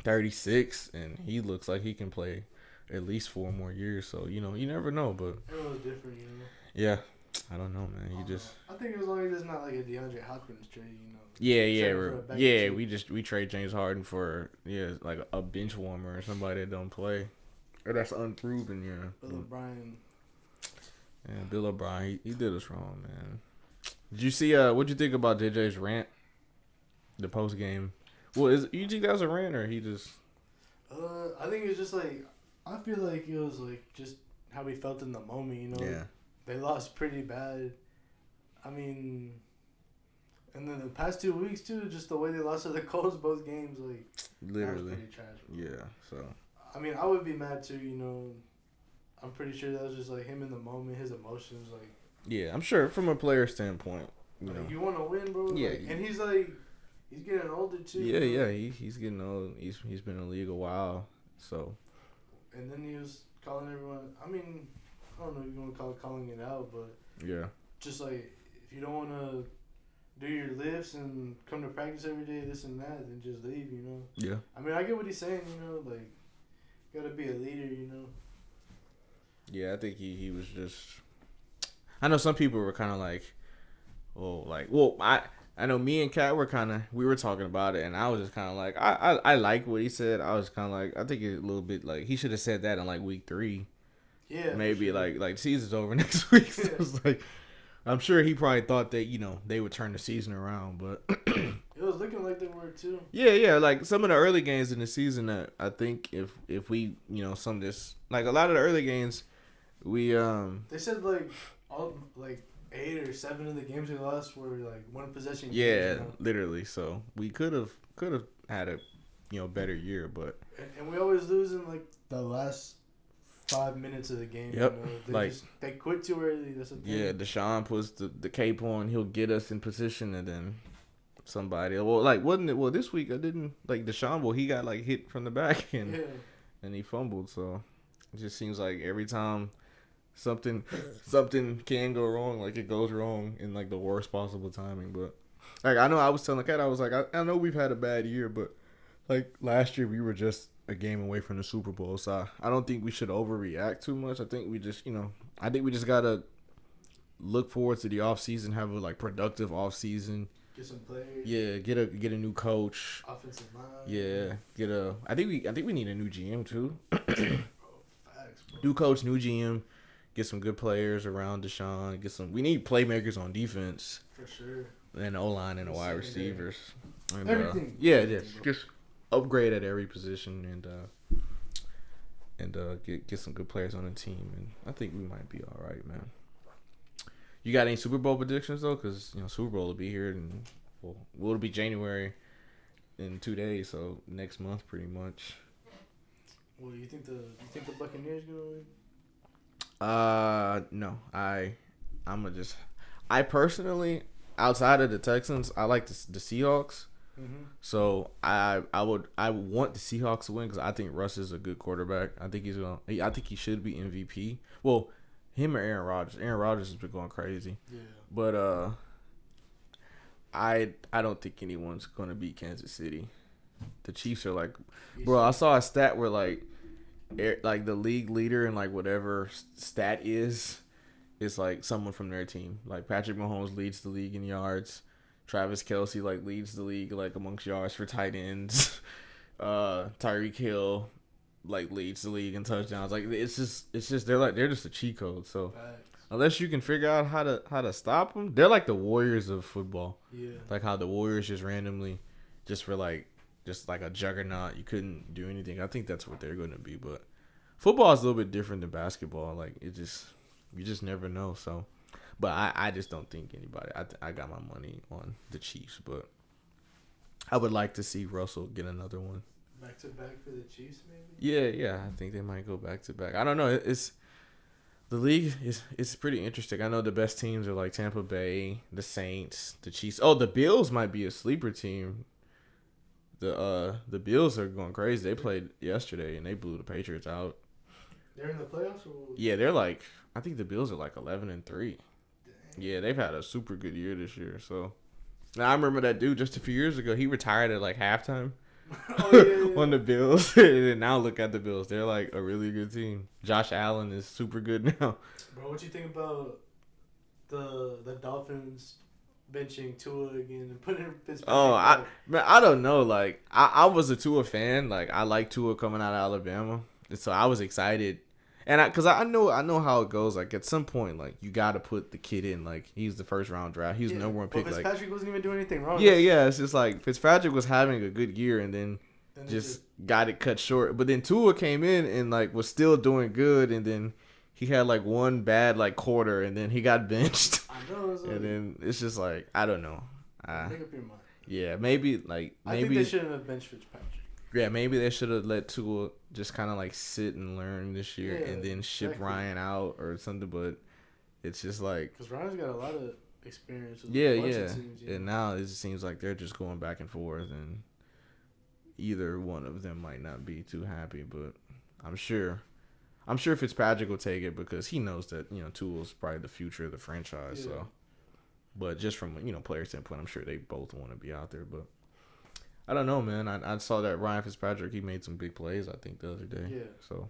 36, and he looks like he can play at least four more years. So you know, you never know. But different, you know. yeah, I don't know, man. You just I think as long as it's not like a DeAndre Hopkins trade, you know. yeah, yeah, we're- for a bag of yeah. We just we trade James Harden for yeah, like a bench warmer or somebody that don't play. Or that's unproven, yeah. Bill O'Brien. Yeah, Bill O'Brien, he, he did us wrong, man. Did you see? Uh, what'd you think about JJ's rant? The post game. Well, is you think that was a rant or he just? Uh, I think it's just like I feel like it was like just how he felt in the moment, you know. Yeah, They lost pretty bad. I mean, and then the past two weeks too, just the way they lost to the Colts both games, like literally. pretty trash. Yeah. So I mean, I would be mad too, you know. I'm pretty sure that was just like him in the moment, his emotions, like yeah, I'm sure from a player standpoint, you like, know. you want to win, bro. Yeah, like, and he's like, he's getting older too. Yeah, know? yeah, he, he's getting old. He's he's been in the league a while, so And then he was calling everyone. I mean, I don't know if you want to call it calling it out, but yeah, just like if you don't want to do your lifts and come to practice every day, this and that, then just leave. You know. yeah, I mean, I get what he's saying. You know, like gotta be a leader. You know. yeah. I think he he was just. I know some people were kind of like, oh, like, well, I I know me and Kat were kind of we were talking about it, and I was just kind of like, I, I I like what he said. I was kind of like, I think it's a little bit like he should have said that in like week three. Yeah. maybe sure. like like season's over next week. So it's like I'm sure he probably thought that you know they would turn the season around, but it was looking like they were too. yeah, yeah, like some of the early games in the season that I think if if we you know some this like a lot of the early games we um They said like all like eight or seven of the games we lost were like one possession. games, yeah you know? literally so we could have could have had a you know better year but And, and we always lose in like the last five minutes of the game. Yep, You know? They like- just, they quit too early. That's the thing. yeah Deshaun puts the the cape on he'll get us in position and then somebody well like wasn't it well this week I didn't like Deshaun well he got like hit from the back and Yeah. and he fumbled. So it just seems like every time something something can go wrong, like it goes wrong in like the worst possible timing. But like I know I was telling Kat, I was like, I, I know we've had a bad year, but like last year we were just a game away from the Super Bowl. So I, I don't think we should overreact too much. I think we just you know I think we just gotta look forward to the off season, have a like productive off season. Get some players. Yeah, get a get a new coach. Offensive line. Yeah, get a. I think we I think we need a new GM too. Facts, bro. new coach, new GM, get some good players around Deshaun. Get some. We need playmakers on defense For sure. and O line and the wide receivers. And, uh, Everything. yeah, yeah. Just upgrade at every position and uh and uh get get some good players on the team and I think we might be all right, man. You got any Super Bowl predictions though? Because you know Super Bowl will be here and well, will it be January in two days? So next month, pretty much. Well, you think the you think the Buccaneers gonna win? Uh, no, I, I'm gonna just, I personally, outside of the Texans, I like the, the Seahawks. Mm-hmm. So I, I would, I want the Seahawks to win because I think Russ is a good quarterback. I think he's gonna, I think he should be MVP. Well, him or Aaron Rodgers. Aaron Rodgers has been going crazy, Yeah. but uh, I, I don't think anyone's gonna beat Kansas City. The Chiefs are like Bro, I saw a stat where like, air, like the league leader and like whatever stat is, is like someone from their team. Like Patrick Mahomes leads the league in yards. Travis Kelce like leads the league like amongst yards for tight ends. Uh, Tyreek Hill like leads the league in touchdowns. Like it's just it's just they're like they're just a cheat code. So unless you can figure out how to how to stop them, they're like the Warriors of football Yeah. like how the Warriors just randomly just for like just like a juggernaut. You couldn't do anything. I think that's what they're going to be. But football is a little bit different than basketball. Like it just you just never know. So, but I I just don't think anybody. I I got my money on the Chiefs, but I would like to see Russell get another one. Back to back for the Chiefs, maybe. Yeah, yeah. I think they might go back to back. I don't know. It's the league is it's pretty interesting. I know the best teams are like Tampa Bay, the Saints, the Chiefs. Oh, the Bills might be a sleeper team. The uh the Bills are going crazy. They played yesterday and they blew the Patriots out. They're in the playoffs. Or... Yeah, they're like I think the Bills are like eleven and three. Yeah, they've had a super good year this year. So now I remember that dude just a few years ago. He retired at like halftime oh yeah. yeah, on the Bills, and now look at the Bills. They're like a really good team. Josh Allen is super good now. Bro, what do you think about the the Dolphins benching Tua again and putting Fitzpatrick? Oh, I man, I don't know. Like I, I was a Tua fan. Like I like Tua coming out of Alabama, and so I was excited. And I, cause I know, I know how it goes. Like at some point, like you got to put the kid in. Like he's the first round draft. He's Yeah, number one pick. Like Fitzpatrick wasn't even doing anything wrong. yeah, yeah. It's just like Fitzpatrick was having a good year, and then Then just got it cut short. But then Tua came in and like was still doing good, and then he had like one bad like quarter, and then he got benched. I know. Like, and then it's just like I don't know. Make up your mind. yeah, maybe like I think maybe they shouldn't have benched Fitzpatrick. Yeah maybe they should have let Tua just kind of like sit and learn this year, Yeah, and then ship exactly. Ryan out or something. But it's just like Because Ryan's got a lot of experience. With yeah, yeah. Of teams, And know? now it just seems like they're just going back and forth, and either one of them might not be too happy. But I'm sure, I'm sure Fitzpatrick will take it because he knows that you know Tua's probably the future of the franchise. Yeah. So, but just from you know player standpoint, I'm sure they both want to be out there. But I don't know, man. I, I saw that Ryan Fitzpatrick he made some big plays. I think the other day. Yeah. So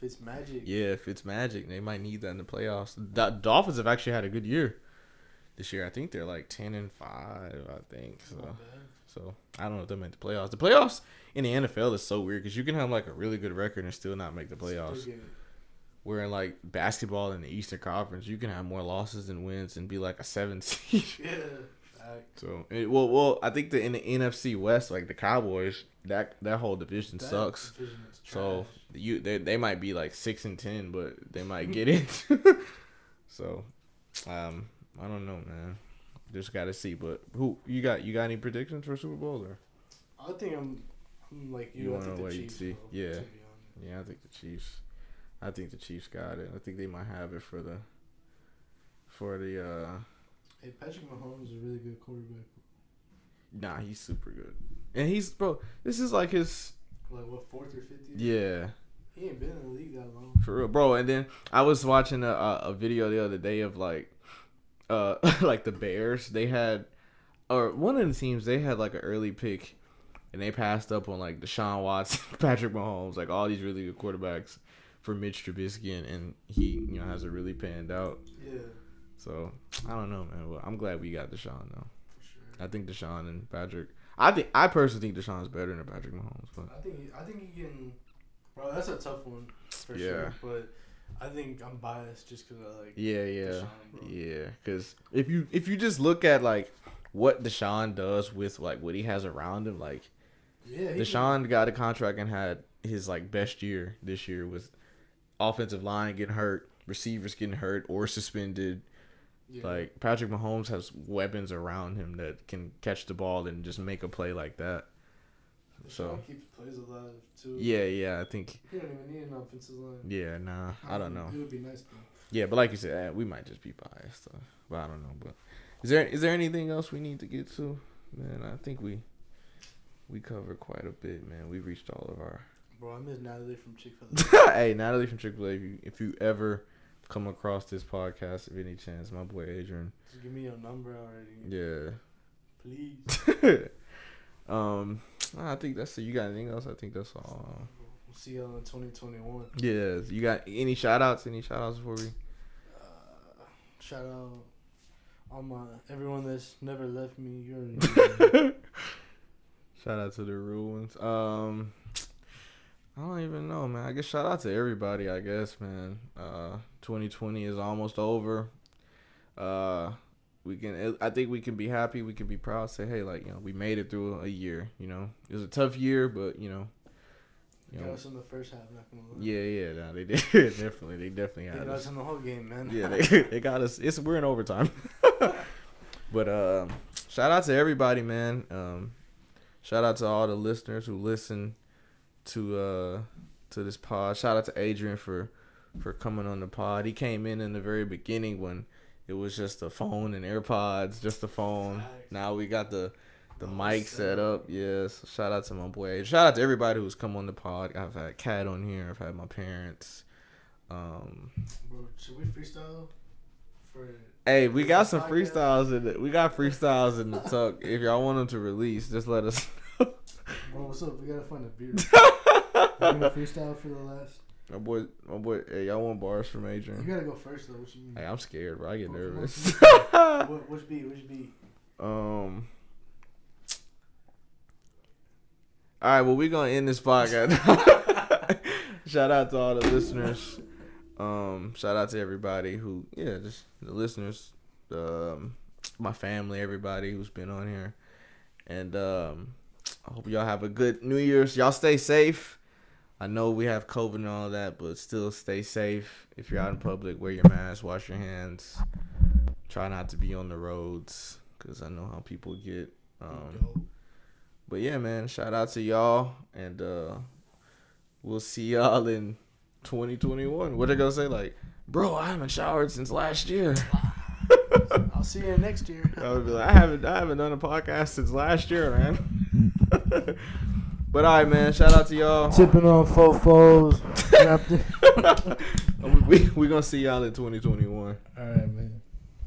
Fitz magic. yeah, if it's magic, they might need that in the playoffs. The Dolphins have actually had a good year this year. I think they're like ten and five. I think so. So I don't know if they make the playoffs. The playoffs in the NFL is so weird because you can have like a really good record and still not make the playoffs. Where in like basketball in the Eastern Conference, you can have more losses than wins and be like a seven seed. Yeah. So it, well, well, I think the in the NFC West, like the Cowboys, that that whole division That sucks. division is So you they, they might be like six and ten, but they might get it. so, um, I don't know, man. Just got to see. But who you got? You got any predictions for Super Bowl or? I think I'm, I'm like you. You think the wait and Chiefs. see? will, Yeah. to. Yeah, I think the Chiefs. I think the Chiefs got it. I think they might have it for the for the uh Hey, Patrick Mahomes is a really good quarterback. nah, he's super good. And he's bro, this is like his Like what fourth or fifth year? yeah, He ain't been in the league that long. for real, bro. And then I was watching a a, a video the other day of like uh like the Bears. They had or one of the teams they had like an early pick and they passed up on like Deshaun Watson, Patrick Mahomes, like all these really good quarterbacks for Mitch Trubisky and, and he, you know, has it really panned out. Yeah, So I don't know, man. Well, I'm glad we got Deshaun though. for sure. I think Deshaun and Patrick. I think I personally think Deshaun's better than Patrick Mahomes, but I think he, I think he can. Bro, that's a tough one for Yeah. sure. But I think I'm biased just because I like. yeah, yeah, Deshaun, bro. yeah. Because if you if you just look at like what Deshaun does with like what he has around him, like Yeah, Deshaun got a contract and had his like best year this year with offensive line getting hurt, receivers getting hurt or suspended. Yeah. Like Patrick Mahomes has weapons around him that can catch the ball and just make a play like that. So Deshaun keeps plays alive too. yeah, yeah, I think He don't even need an offensive line. yeah, nah, I don't know. It would be nice though. Yeah, but like you said, eh, we might just be biased. So, but I don't know. But is there is there anything else we need to get to? Man, I think we we covered quite a bit, man. We reached all of our Bro, I miss Natalie from Chick Fil A. hey, Natalie from Chick Fil A. If you, if you ever come across this podcast, if any chance, my boy Adrian. Just give me your number already, Yeah. please. um, I think that's it. You got anything else? I think that's all. We'll see y'all in 2021. Yeah. You got any shout outs? Any shout outs before we? Uh, shout out all my everyone that's never left me. You already know. Shout out to the real ones. Um, I don't even know, man. I guess shout out to everybody. I guess, man. Uh, 2020 is almost over. Uh, we can. I think we can be happy. We can be proud. Say, hey, like you know, we made it through a year. You know, it was a tough year, but you know, you Got us in the first half, not gonna lie. yeah, yeah. No, they did definitely. They definitely They had got us. us in the whole game, man. Yeah, they, they got us. It's we're in overtime. but um, shout out to everybody, man. Um, shout out to all the listeners who listen to uh to this pod. Shout out to Adrian for for coming on the pod. He came in in the very beginning when it was just a phone and AirPods, just a phone. Facts. Now we got the the The mic set up. Yes. shout out to my boy. Shout out to everybody who's come on the pod. I've had Kat on here. I've had my parents. Um, Bro, should we freestyle for? Hey, we got some Podcast. freestyles in the, we got freestyles in the tuck. If y'all want them to release, just let us. Bro, what's up? We gotta find a beer. You gonna freestyle for the last? my boy, my boy. Hey, y'all want bars from Adrian? you gotta go first though. What you mean? Hey, I'm scared, bro. I get Oh, nervous. What, which beat? Which beat? um. All right, well, we gonna end this podcast. shout out to all the listeners. Um, shout out to everybody who, yeah, just the listeners, um, my family, everybody who's been on here, and um, I hope y'all have a good New Year's. Y'all stay safe. I know we have COVID and all that, but still stay safe. If you're out in public, wear your mask, wash your hands. Try not to be on the roads, cause I know how people get. Um, but yeah, man, shout out to y'all, and uh, we'll see y'all in 2021. What they gonna say? Like, bro, I haven't showered since last year. I'll see you next year. I would be like, I haven't, I haven't done a podcast since last year, man. But all right, man. Shout out to y'all. Tipping on fofos. Wrapped we we gonna see y'all in 2021.